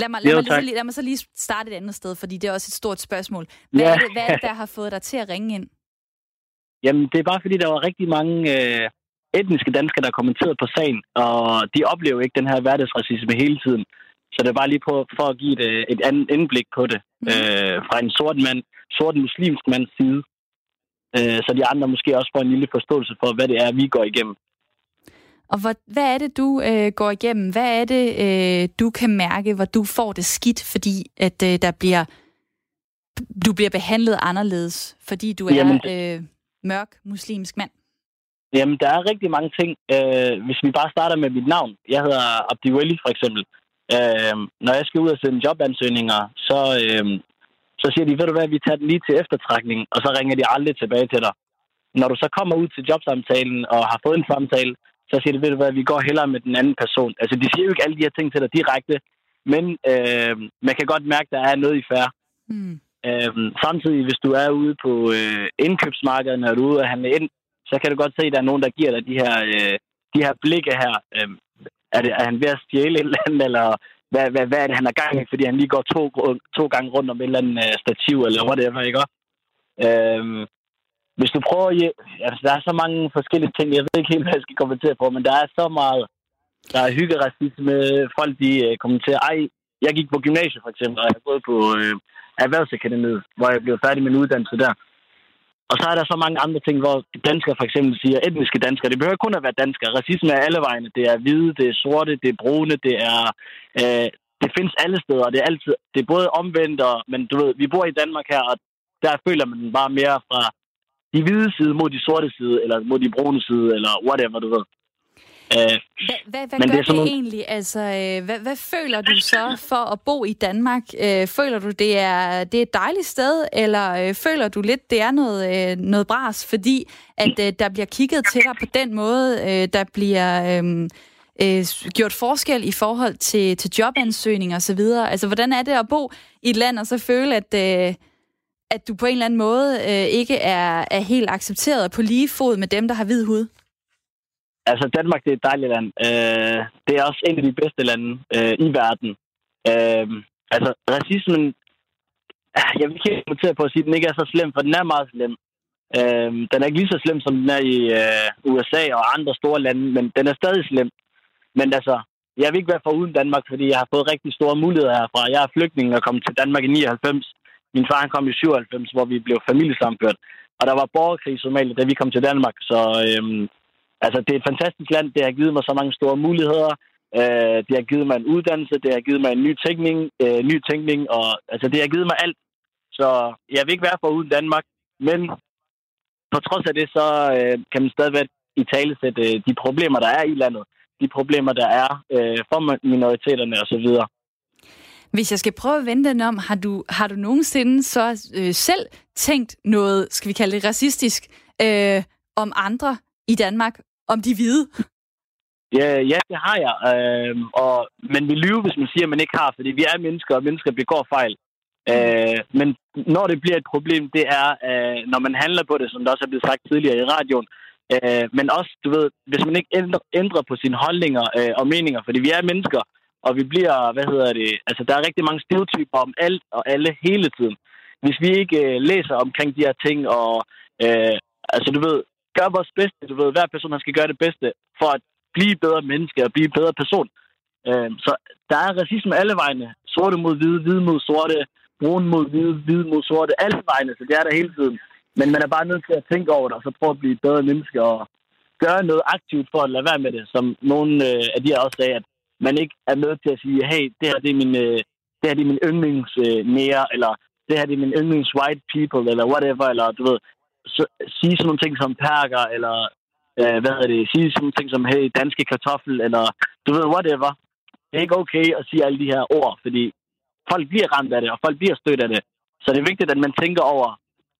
Lad mig, lad, jo, mig lige, lad mig så lige starte et andet sted, fordi det er også et stort spørgsmål. Hvad, ja. er, det, hvad er det, der har fået dig til at ringe ind? Jamen, det er bare fordi, der var rigtig mange øh, etniske danskere, der kommenteret på sagen, og de oplever ikke den her hverdagsracisme hele tiden. Så det er bare lige på, for at give et, øh, et andet indblik på det mm. øh, fra en sort mand, sort muslimsk mands side. Øh, så de andre måske også får en lille forståelse for, hvad det er, vi går igennem. Og hvad, hvad er det, du øh, går igennem? Hvad er det, øh, du kan mærke, hvor du får det skidt, fordi at øh, der bliver du bliver behandlet anderledes, fordi du er Jamen, øh, mørk muslimsk mand? Jamen, der er rigtig mange ting. Øh, hvis vi bare starter med mit navn. Jeg hedder Abdi Weli, for eksempel. Øh, når jeg skal ud og sende jobansøgninger, så, øh, så siger de, ved du hvad, vi tager den lige til eftertrækning, og så ringer de aldrig tilbage til dig. Når du så kommer ud til jobsamtalen og har fået en samtale, så siger de, ved du hvad, vi går hellere med den anden person. Altså, de siger jo ikke alle de her ting til dig direkte, men øh, man kan godt mærke, at der er noget i færre. Mm. Øh, samtidig, hvis du er ude på øh, indkøbsmarkedet, når du er ude og handle ind, så kan du godt se, at der er nogen, der giver dig de her, øh, de her blikke her. Øh, er, det, er han ved at stjæle et eller andet, eller hvad, hvad, hvad er det, han har gang i, fordi han lige går to, to gange rundt om et eller andet øh, stativ, eller whatever, ikke? øhm, hvis du prøver at... Altså, der er så mange forskellige ting, jeg ved ikke helt, hvad jeg skal kommentere på, men der er så meget. Der er hyggeracisme, folk de øh, kommenterer, ej, jeg gik på gymnasiet for eksempel, og jeg er gået på øh, erhvervsakademiet, hvor jeg blev færdig med en uddannelse der. Og så er der så mange andre ting, hvor danskere for eksempel siger, etniske danskere, det behøver kun at være danskere. Racisme er alle vegne. Det er hvide, det er sorte, det er brune, det er... Øh, det findes alle steder, det er altid... Det er både omvendt, og, men du ved, vi bor i Danmark her, og der føler man bare mere fra de hvide side mod de sorte side, eller mod de brune side, eller whatever, du ved. Øh, hvad hvad, hvad gør det, det nogle... egentlig? Altså, øh, hvad, hvad føler du så for at bo i Danmark? Øh, føler du, det er, det er et dejligt sted, eller øh, føler du lidt, det er noget, øh, noget bras, fordi at øh, der bliver kigget til dig på den måde, øh, der bliver... Øh, øh, gjort forskel i forhold til, til jobansøgning og så videre. Altså, hvordan er det at bo i et land og så føle, at, øh, at du på en eller anden måde øh, ikke er, er helt accepteret på lige fod med dem, der har hvid hud? Altså, Danmark det er et dejligt land. Øh, det er også en af de bedste lande øh, i verden. Øh, altså, racismen... Øh, jeg vil ikke kommentere på at sige, at den ikke er så slem, for den er meget slem. Øh, den er ikke lige så slem, som den er i øh, USA og andre store lande, men den er stadig slem. Men altså, jeg vil ikke være for uden Danmark, fordi jeg har fået rigtig store muligheder herfra. Jeg er flygtning og kom til Danmark i 99. Min far han kom i 97, hvor vi blev familiesamført. Og der var borgerkrig i Somalia, da vi kom til Danmark. Så øhm, Altså, det er et fantastisk land. Det har givet mig så mange store muligheder. Øh, det har givet mig en uddannelse. Det har givet mig en ny tænkning. Øh, ny tænkning og, altså, det har givet mig alt. Så jeg vil ikke være for uden Danmark. Men på trods af det, så øh, kan man stadigvæk i tale sætte øh, de problemer, der er i landet. De problemer, der er øh, for minoriteterne osv. Hvis jeg skal prøve at vende den om, har du, har du nogensinde så øh, selv tænkt noget, skal vi kalde det racistisk, øh, om andre i Danmark, om de hvide? Ja, ja det har jeg. Øh, og man vil lyve, hvis man siger, at man ikke har, fordi vi er mennesker, og mennesker begår fejl. Øh, men når det bliver et problem, det er, øh, når man handler på det, som der også er blevet sagt tidligere i radioen. Øh, men også, du ved, hvis man ikke ændrer, ændrer på sine holdninger øh, og meninger, fordi vi er mennesker, og vi bliver, hvad hedder det, altså der er rigtig mange stereotyper om alt og alle hele tiden. Hvis vi ikke øh, læser omkring de her ting, og øh, altså du ved, gør vores bedste, du ved, hver person han skal gøre det bedste, for at blive bedre menneske og blive en bedre person. Øh, så der er racisme alle vegne. Sorte mod hvide, hvide mod sorte, brun mod hvide, hvide mod sorte, alle vegne, så det er der hele tiden. Men man er bare nødt til at tænke over det, og så prøve at blive bedre menneske og gøre noget aktivt for at lade være med det. Som nogle øh, af de her også sagde, at man ikke er med til at sige, hey, det her det er min, øh, det her det er min yndlings øh, nære, eller det her det er min yndlings white people, eller whatever, eller du ved, så, sige sådan nogle ting som perker, eller øh, hvad er det, sige sådan nogle ting som, hey, danske kartoffel, eller du ved, whatever. Det er ikke okay at sige alle de her ord, fordi folk bliver ramt af det, og folk bliver stødt af det. Så det er vigtigt, at man tænker over,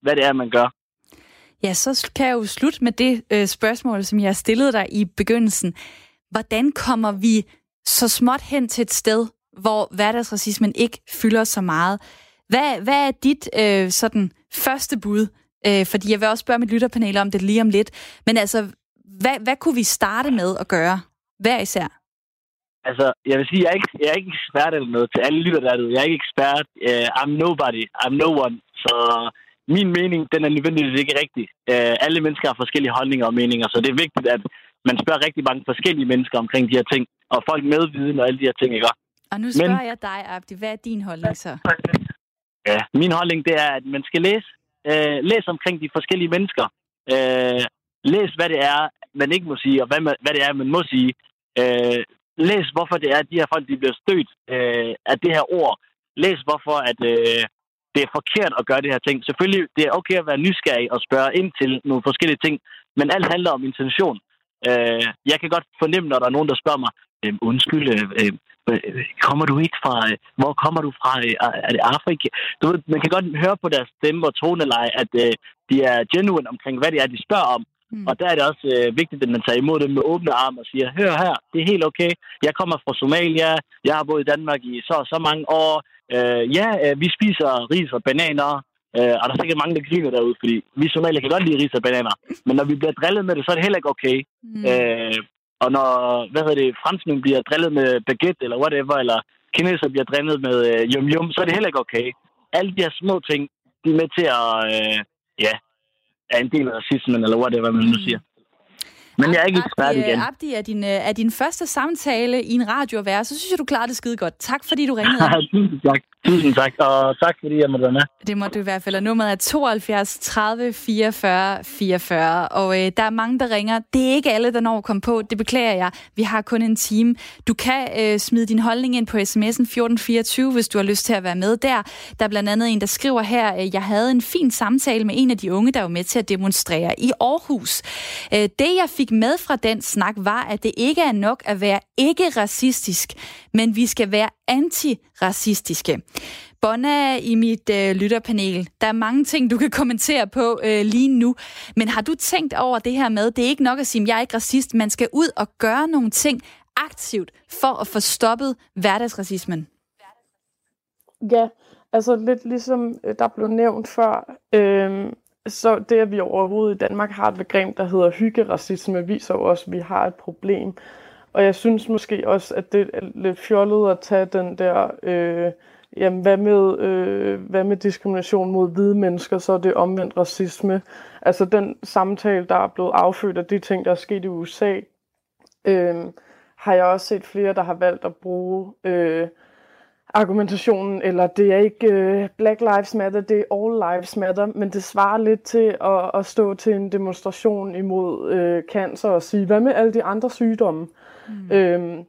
hvad det er, man gør. Ja, så kan jeg jo slutte med det øh, spørgsmål, som jeg stillede dig i begyndelsen. Hvordan kommer vi så småt hen til et sted, hvor hverdagsracismen ikke fylder så meget? Hvad, hvad er dit øh, sådan første bud? Øh, fordi jeg vil også spørge mit lytterpanel om det lige om lidt. Men altså, hvad, hvad kunne vi starte med at gøre? Hver især? Altså, jeg vil sige, jeg er ikke, jeg er ikke ekspert eller noget til alle lytter derude. Jeg er ikke ekspert. Uh, I'm nobody. I'm no one. Så min mening, den er nødvendigvis ikke rigtig. Uh, alle mennesker har forskellige holdninger og meninger, så det er vigtigt, at man spørger rigtig mange forskellige mennesker omkring de her ting, og folk med viden og alle de her ting, ikke? Og nu spørger Men, jeg dig, Abdi, hvad er din holdning så? Ja, min holdning, det er, at man skal læse. Øh, læs omkring de forskellige mennesker. Øh, læs, hvad det er, man ikke må sige, og hvad, man, hvad det er, man må sige. Øh, læs, hvorfor det er, at de her folk de bliver stødt øh, af det her ord. Læs, hvorfor at, øh, det er forkert at gøre det her ting. Selvfølgelig, det er okay at være nysgerrig og spørge ind til nogle forskellige ting, men alt handler om intention. Øh, jeg kan godt fornemme, når der er nogen, der spørger mig, øh, undskyld, øh, kommer du ikke fra, øh, hvor kommer du fra? Øh, er det Afrika? Du ved, man kan godt høre på deres stemme og toneleje, at øh, de er genuine omkring, hvad det er, de spørger om. Mm. Og der er det også øh, vigtigt, at man tager imod det med åbne arme og siger, hør her, det er helt okay. Jeg kommer fra Somalia, jeg har boet i Danmark i så og så mange år. Øh, ja, øh, vi spiser ris og bananer, øh, og der er sikkert mange, der griner derude, fordi vi Somalia kan godt lide ris og bananer. Men når vi bliver drillet med det, så er det heller ikke okay. Mm. Øh, og når, hvad hedder det, franskmænd bliver drillet med baguette eller whatever, eller kineser bliver drillet med øh, yum yum, så er det heller ikke okay. Alle de her små ting, de er med til at, øh, ja, er en del af racismen, eller whatever man nu siger. Men jeg er ikke ekspert igen. Abdi, er din, er din første samtale i en radiovære, så synes jeg, du klarer det skide godt. Tak, fordi du ringede. Tusind tak. Tusind tak, og tak fordi jeg måtte være med. Det må du i hvert fald, og nummeret er 72 30 44 44, og øh, der er mange, der ringer. Det er ikke alle, der når at komme på, det beklager jeg. Vi har kun en time. Du kan øh, smide din holdning ind på sms'en 1424, hvis du har lyst til at være med der. Der er blandt andet en, der skriver her, øh, jeg havde en fin samtale med en af de unge, der var med til at demonstrere i Aarhus. Øh, det, jeg fik med fra den snak, var, at det ikke er nok at være ikke racistisk, men vi skal være antiracistiske. Bonna i mit øh, lytterpanel, der er mange ting, du kan kommentere på øh, lige nu. Men har du tænkt over det her med, det er ikke nok at sige, at jeg er ikke racist, man skal ud og gøre nogle ting aktivt for at få stoppet hverdagsracismen? Ja, altså lidt ligesom øh, der blev nævnt før, øh, så det, at vi overhovedet i Danmark har et begreb, der hedder hyggeracisme, viser jo også, at vi har et problem. Og jeg synes måske også, at det er lidt fjollet at tage den der, øh, jamen hvad med, øh, hvad med diskrimination mod hvide mennesker, så er det omvendt racisme. Altså den samtale, der er blevet affødt af de ting, der er sket i USA, øh, har jeg også set flere, der har valgt at bruge øh, argumentationen, eller det er ikke uh, Black Lives Matter, det er All Lives Matter, men det svarer lidt til at, at stå til en demonstration imod uh, cancer og sige, hvad med alle de andre sygdomme? Mm. Øhm,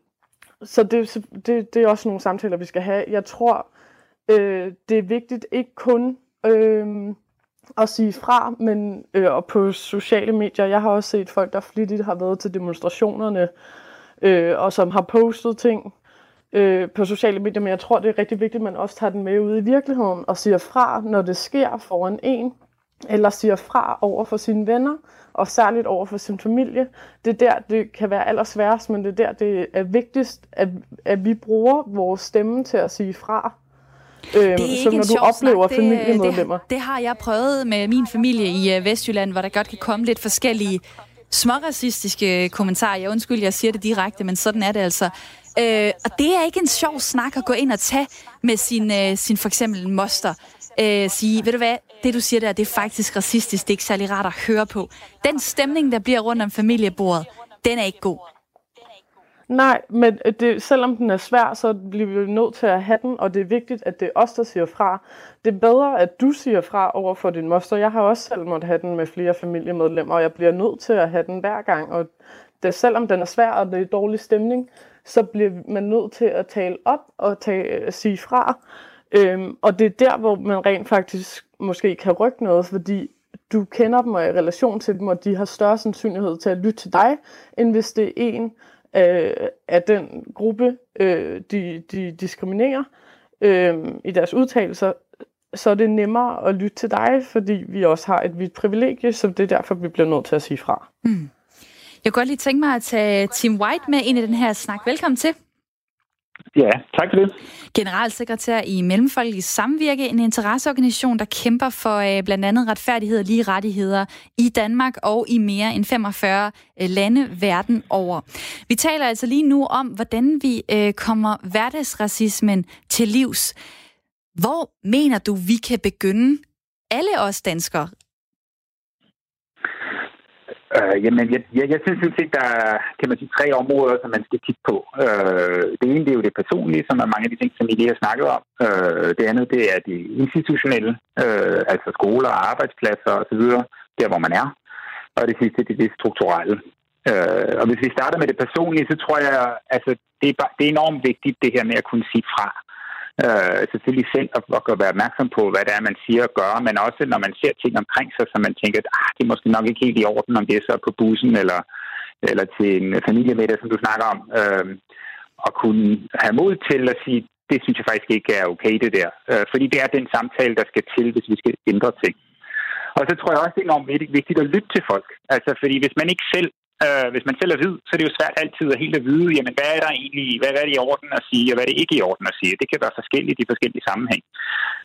så det, det, det er også nogle samtaler, vi skal have. Jeg tror, øh, det er vigtigt ikke kun øh, at sige fra, men øh, og på sociale medier, jeg har også set folk, der flittigt har været til demonstrationerne, øh, og som har postet ting øh, på sociale medier, men jeg tror, det er rigtig vigtigt, at man også tager den med ud i virkeligheden og siger fra, når det sker foran en, eller siger fra over for sine venner, og særligt over for sin familie. Det er der, det kan være allersværest, men det er der, det er vigtigst, at, at vi bruger vores stemme til at sige fra. Øhm, så når du oplever snak. familiemedlemmer. Det, det, det har jeg prøvet med min familie i øh, Vestjylland, hvor der godt kan komme lidt forskellige småracistiske kommentarer. Jeg undskyld, jeg siger det direkte, men sådan er det altså. Øh, og det er ikke en sjov snak at gå ind og tage med sin, øh, sin for eksempel moster. Øh, sige, ved du hvad, det du siger der, det er faktisk racistisk, det er ikke særlig rart at høre på. Den stemning, der bliver rundt om familiebordet, den er ikke god. Nej, men øh, det, selvom den er svær, så bliver vi nødt til at have den, og det er vigtigt, at det er os, der siger fra. Det er bedre, at du siger fra over for din moster. Jeg har også selv måttet have den med flere familiemedlemmer, og jeg bliver nødt til at have den hver gang. Og det, selvom den er svær, og det er dårlig stemning, så bliver man nødt til at tale op og tage, øh, sige fra. Øhm, og det er der, hvor man rent faktisk måske kan rykke noget, fordi du kender dem og er i relation til dem, og de har større sandsynlighed til at lytte til dig, end hvis det er en øh, af den gruppe, øh, de, de diskriminerer øh, i deres udtalelser, så er det nemmere at lytte til dig, fordi vi også har et vidt privilegie, så det er derfor, vi bliver nødt til at sige fra. Mm. Jeg kunne godt lige tænke mig at tage Tim White med ind i den her snak. Velkommen til. Ja, tak for det. Generalsekretær i Mellemfolkelig Samvirke, en interesseorganisation, der kæmper for øh, blandt andet retfærdighed og lige rettigheder i Danmark og i mere end 45 øh, lande verden over. Vi taler altså lige nu om, hvordan vi øh, kommer hverdagsracismen til livs. Hvor mener du, vi kan begynde, alle os danskere, Øh, jamen, jeg, jeg, jeg synes at der er kan man sige, tre områder, som man skal kigge på. Øh, det ene det er jo det personlige, som er mange af de ting, som I lige har snakket om. Øh, det andet det er det institutionelle, øh, altså skoler, arbejdspladser osv., der hvor man er. Og det sidste det er det strukturelle. Øh, og hvis vi starter med det personlige, så tror jeg, altså, det er, bare, det er enormt vigtigt, det her med at kunne sige fra øh, selvfølgelig selv at, at være opmærksom på, hvad det er, man siger og gør, men også når man ser ting omkring sig, så man tænker, at ah, det er måske nok ikke helt i orden, om det er så på bussen eller, eller til en familiemiddag, som du snakker om, øh, og kunne have mod til at sige, det synes jeg faktisk ikke er okay, det der. Øh, fordi det er den samtale, der skal til, hvis vi skal ændre ting. Og så tror jeg også, det er enormt vigtigt at lytte til folk. Altså, fordi hvis man ikke selv Øh, hvis man selv er hvid, så er det jo svært altid at helt at vide, jamen hvad er der egentlig, hvad er det i orden at sige, og hvad er det ikke i orden at sige. Det kan være forskelligt i forskellige sammenhæng.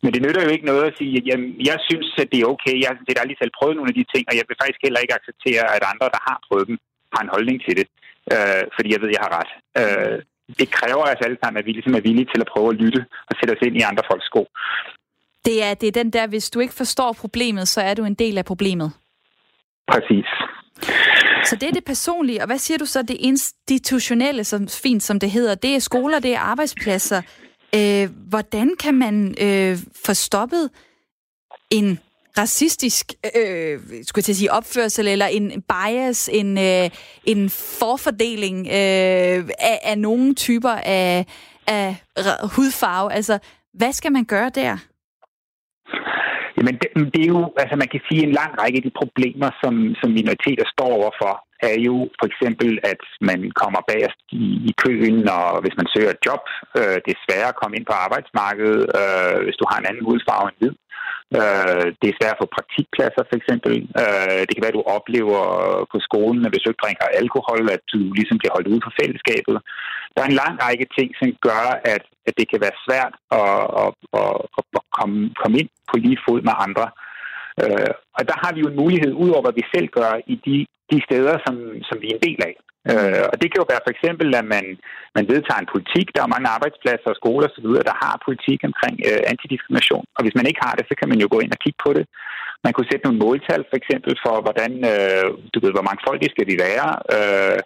Men det nytter jo ikke noget at sige, jamen jeg synes, at det er okay, jeg har set aldrig selv prøvet nogle af de ting, og jeg vil faktisk heller ikke acceptere, at andre, der har prøvet dem, har en holdning til det, øh, fordi jeg ved, at jeg har ret. Øh, det kræver altså alle sammen, at vi ligesom er villige til at prøve at lytte og sætte os ind i andre folks sko. Det er, det er den der, hvis du ikke forstår problemet, så er du en del af problemet. Præcis. Så det er det personlige. Og hvad siger du så, det institutionelle, som fint som det hedder? Det er skoler, det er arbejdspladser. Øh, hvordan kan man øh, få stoppet en racistisk øh, skulle jeg sige, opførsel, eller en bias, en, øh, en forfordeling øh, af, af nogle typer af, af hudfarve? Altså, hvad skal man gøre der? Jamen, det, det er jo, altså man kan sige, en lang række af de problemer, som, som minoriteter står overfor, er jo for eksempel, at man kommer bagerst i, i køen, og hvis man søger et job, øh, det er sværere at komme ind på arbejdsmarkedet, øh, hvis du har en anden hudfarve end hvid. Øh, det er svært at få praktikpladser, for eksempel. Øh, det kan være, at du oplever på skolen, at hvis du ikke drikker alkohol, at du ligesom bliver holdt ude fra fællesskabet. Der er en lang række ting, som gør, at, at det kan være svært at, at, at, at komme, komme ind på lige fod med andre. Øh, Øh, og der har vi jo en mulighed, udover hvad vi selv gør, i de, de steder, som, som vi er en del af. Øh, og det kan jo være for eksempel, at man, man vedtager en politik. Der er mange arbejdspladser og skoler osv., der har politik omkring øh, antidiskrimination. Og hvis man ikke har det, så kan man jo gå ind og kigge på det. Man kunne sætte nogle måltal for eksempel for, hvordan, øh, du ved, hvor mange folk det skal vi være. Øh,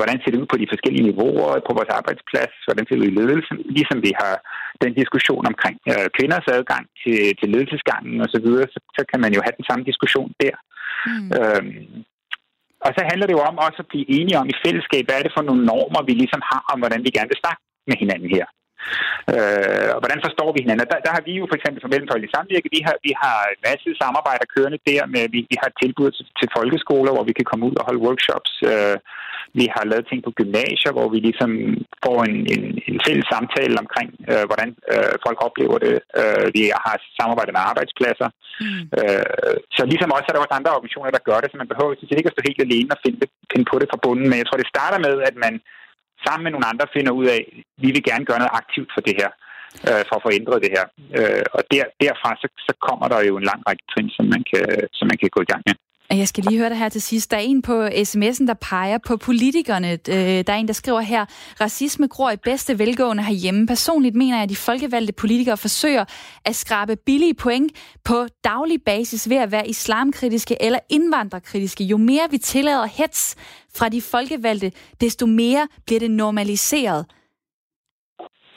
hvordan ser det ud på de forskellige niveauer på vores arbejdsplads, hvordan ser det ud i ledelsen, ligesom vi har den diskussion omkring øh, kvinders adgang til, til ledelsesgangen osv., så, så, så kan man jo have den samme diskussion der. Mm. Øhm, og så handler det jo om også at blive enige om i fællesskab, hvad er det for nogle normer, vi ligesom har om, hvordan vi gerne vil snakke med hinanden her. Øh, og hvordan forstår vi hinanden? Der, der har vi jo for eksempel som Mellemfolkeligt Samvirke, vi har, vi har en masse samarbejder kørende der med, vi, vi har tilbud til, til folkeskoler, hvor vi kan komme ud og holde workshops. Øh, vi har lavet ting på gymnasier, hvor vi ligesom får en, en, en fælles samtale omkring, øh, hvordan øh, folk oplever det. Øh, vi har samarbejdet med arbejdspladser. Mm. Øh, så ligesom også er der også andre organisationer, der gør det, så man behøver ikke at stå helt alene og finde, finde på det fra bunden. Men jeg tror, det starter med, at man sammen med nogle andre finder ud af, at vi vil gerne gøre noget aktivt for det her, øh, for at få ændret det her. Øh, og der, derfra så, så kommer der jo en lang række trin, som man kan, som man kan gå i gang med. Jeg skal lige høre det her til sidst. Der er en på sms'en, der peger på politikerne. Øh, der er en, der skriver her, racisme gror i bedste velgående herhjemme. Personligt mener jeg, at de folkevalgte politikere forsøger at skrabe billige point på daglig basis ved at være islamkritiske eller indvandrerkritiske. Jo mere vi tillader hets fra de folkevalgte, desto mere bliver det normaliseret.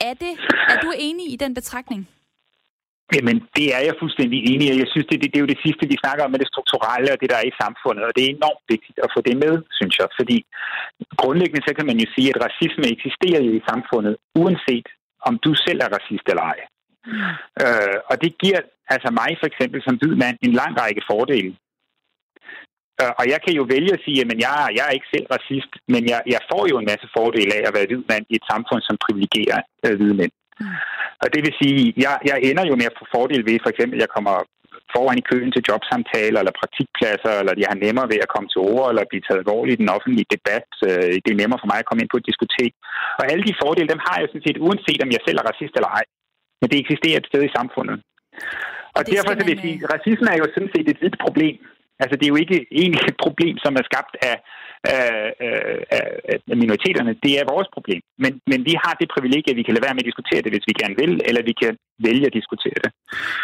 Er, det, er du enig i den betragtning? Jamen, det er jeg fuldstændig enig i. Jeg synes, det, det, det er jo det sidste, vi snakker om med det strukturelle og det, der er i samfundet. Og det er enormt vigtigt at få det med, synes jeg. Fordi grundlæggende så kan man jo sige, at racisme eksisterer jo i samfundet, uanset om du selv er racist eller ej. Mm. Øh, og det giver altså mig for eksempel som hvid mand en lang række fordele. Øh, og jeg kan jo vælge at sige, at jeg, jeg er ikke selv racist, men jeg, jeg får jo en masse fordele af at være hvid mand i et samfund, som privilegerer øh, hvide mænd. Og det vil sige, jeg, jeg ender jo med at få fordel ved, for eksempel, at jeg kommer foran i køen til jobsamtaler eller praktikpladser, eller jeg har nemmere ved at komme til ord eller blive taget alvorligt i den offentlige debat. Øh, det er nemmere for mig at komme ind på et diskotek. Og alle de fordele, dem har jeg sådan set, uanset om jeg selv er racist eller ej. Men det eksisterer et sted i samfundet. Og, og derfor så vil jeg sige, at racisme er jo sådan set et vidt problem. Altså, det er jo ikke egentlig et problem, som er skabt af, af, af, af minoriteterne. Det er vores problem. Men, men vi har det privilegie, at vi kan lade være med at diskutere det, hvis vi gerne vil, eller vi kan vælge at diskutere det.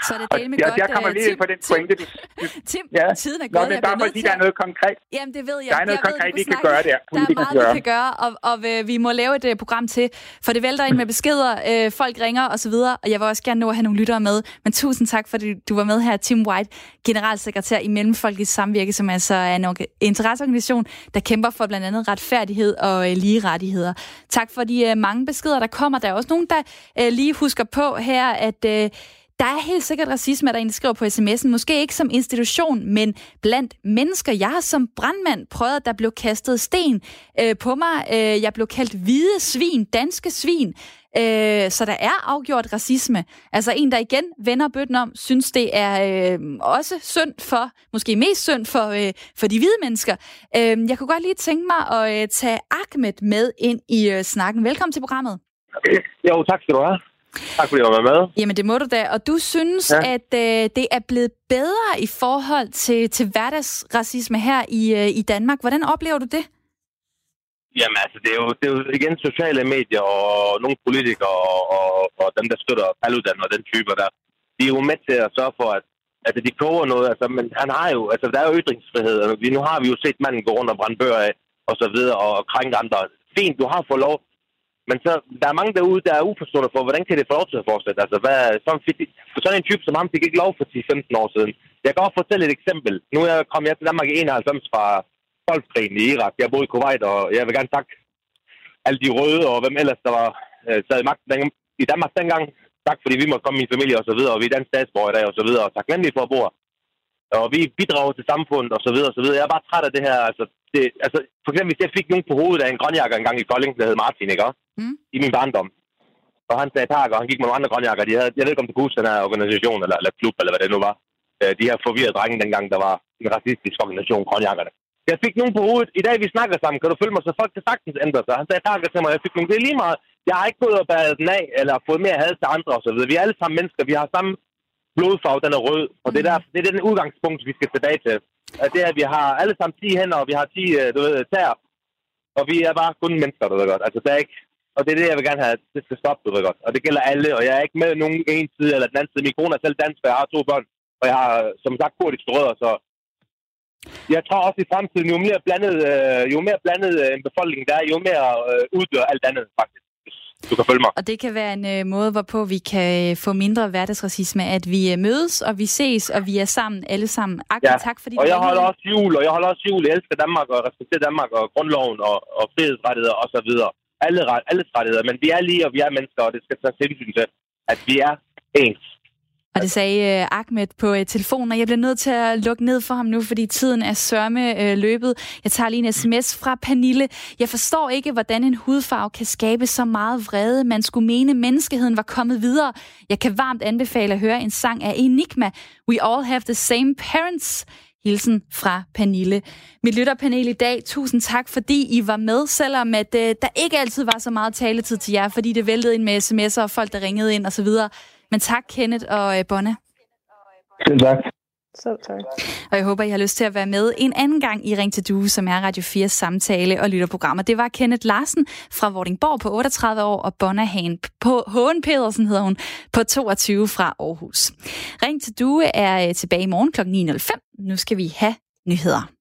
Så er det del med og godt. Jeg kommer lige ind på den pointe. Du, Tim, ja. tiden er gået. Nå, men bare der er noget konkret. Jamen, det ved jeg. Der er noget jeg konkret, ved, vi kan gøre der. Der er meget, vi kan gøre, og, og vi må lave et uh, program til, for det vælter ind med beskeder, uh, folk ringer og så videre, og jeg vil også gerne nå at have nogle lyttere med. Men tusind tak, fordi du var med her, Tim White, generalsekretær i Mellemfolkeligt Samvirke, som altså er en interesseorganisation, der kæmper for blandt andet retfærdighed og øh, lige rettigheder. Tak for de øh, mange beskeder, der kommer. Der er også nogen, der øh, lige husker på her, at Øh, der er helt sikkert racisme, der egentlig skriver på sms'en. Måske ikke som institution, men blandt mennesker. Jeg har som brandmand prøvet, at der blev kastet sten øh, på mig. Øh, jeg blev kaldt hvide svin, danske svin. Øh, så der er afgjort racisme. Altså en, der igen vender bøtten om, synes det er øh, også synd for, måske mest synd for, øh, for de hvide mennesker. Øh, jeg kunne godt lige tænke mig at øh, tage Ahmed med ind i øh, snakken. Velkommen til programmet. Jo, tak skal du have. Tak fordi du var med. Jamen det må du da. Og du synes, ja. at øh, det er blevet bedre i forhold til, til hverdagsracisme her i, øh, i Danmark. Hvordan oplever du det? Jamen altså, det er, jo, det er jo igen sociale medier og nogle politikere og, og, og dem, der støtter Paludan og den type der. De er jo med til at sørge for, at altså, de koger noget. Altså, men han har jo, altså, der er jo ytringsfrihed. Vi, nu har vi jo set manden gå rundt og brænde bøger af og så videre og krænke andre. Fint, du har fået lov. Men så, der er mange derude, der er uforstående for, hvordan kan det få lov til at fortsætte? Altså, hvad, sådan, for sådan en type som ham fik ikke lov for 10-15 år siden. Jeg kan også fortælle et eksempel. Nu er jeg kommet til Danmark i 91 fra Golfkrigen i Irak. Jeg boede i Kuwait, og jeg vil gerne takke alle de røde og hvem ellers, der var øh, sad i magten i Danmark dengang. Tak, fordi vi måtte komme min familie og så videre, og vi er dansk statsborger i dag og så videre, og taknemmelig for at bo Og vi bidrager til samfundet og så videre og så videre. Jeg er bare træt af det her. Altså, det, altså, for eksempel, hvis jeg fik nogen på hovedet af en grønjakker engang i Kolding, der hed Martin, ikke? Mm. I min barndom. Og han sagde tak, og han gik med nogle andre grønjakker. De havde, jeg ved ikke, om du kunne den her organisation, eller, eller klub, eller hvad det nu var. Øh, de her forvirrede drenge dengang, der var en racistisk organisation, grønjakkerne. Jeg fik nogen på hovedet. I dag, vi snakker sammen. Kan du følge mig, så folk kan sagtens ændre sig. Han sagde tak til mig. Jeg fik nogen. Det er lige meget. Jeg har ikke gået og bæret den af, eller fået mere had til andre osv. Vi er alle sammen mennesker. Vi har samme blodfarve, den er rød. Og det er, der, det er den udgangspunkt, vi skal tilbage til. At det er, at vi har alle sammen 10 hænder, og vi har 10 øh, du ved, tæer. Og vi er bare kun mennesker, du ved godt. Altså, der er ikke... Og det er det, jeg vil gerne have. Det skal stoppe, du ved godt. Og det gælder alle, og jeg er ikke med nogen en side eller den anden side. Min kone er selv dansk, og jeg har to børn. Og jeg har, som sagt, kurdiske rødder, så jeg tror også i fremtiden, jo mere blandet, øh, jo mere blandet øh, en befolkning der er, jo mere øh, uddør alt andet, faktisk. Du kan følge mig. Og det kan være en øh, måde, hvorpå vi kan øh, få mindre hverdagsracisme, at vi øh, mødes, og vi ses, og vi er sammen, alle sammen. Akkurat, ja. tak fordi og jeg holder også jul, og jeg holder også jul. Jeg elsker Danmark, og respekterer Danmark, og grundloven, og, og frihedsrettigheder, og så videre. alle, alles rettigheder, men vi er lige, og vi er mennesker, og det skal tage hensyn til, at vi er ens. Og det sagde øh, Ahmed på øh, telefonen, og jeg bliver nødt til at lukke ned for ham nu, fordi tiden er sørme øh, løbet. Jeg tager lige en sms fra Panille. Jeg forstår ikke, hvordan en hudfarve kan skabe så meget vrede. Man skulle mene, at menneskeheden var kommet videre. Jeg kan varmt anbefale at høre en sang af Enigma. We all have the same parents. Hilsen fra Pernille. Mit lytterpanel i dag, tusind tak, fordi I var med, selvom at, øh, der ikke altid var så meget taletid til jer, fordi det væltede ind med sms'er og folk, der ringede ind osv. Men tak, Kenneth og øh, Bonne. Selv tak. Selv tak. Og jeg håber, I har lyst til at være med en anden gang i Ring til Due, som er Radio 4 samtale- og lytterprogrammer. Det var Kenneth Larsen fra Vordingborg på 38 år, og Bonna Hahn på Hågen Pedersen hedder hun, på 22 fra Aarhus. Ring til Due er øh, tilbage i morgen kl. 9.05. Nu skal vi have nyheder.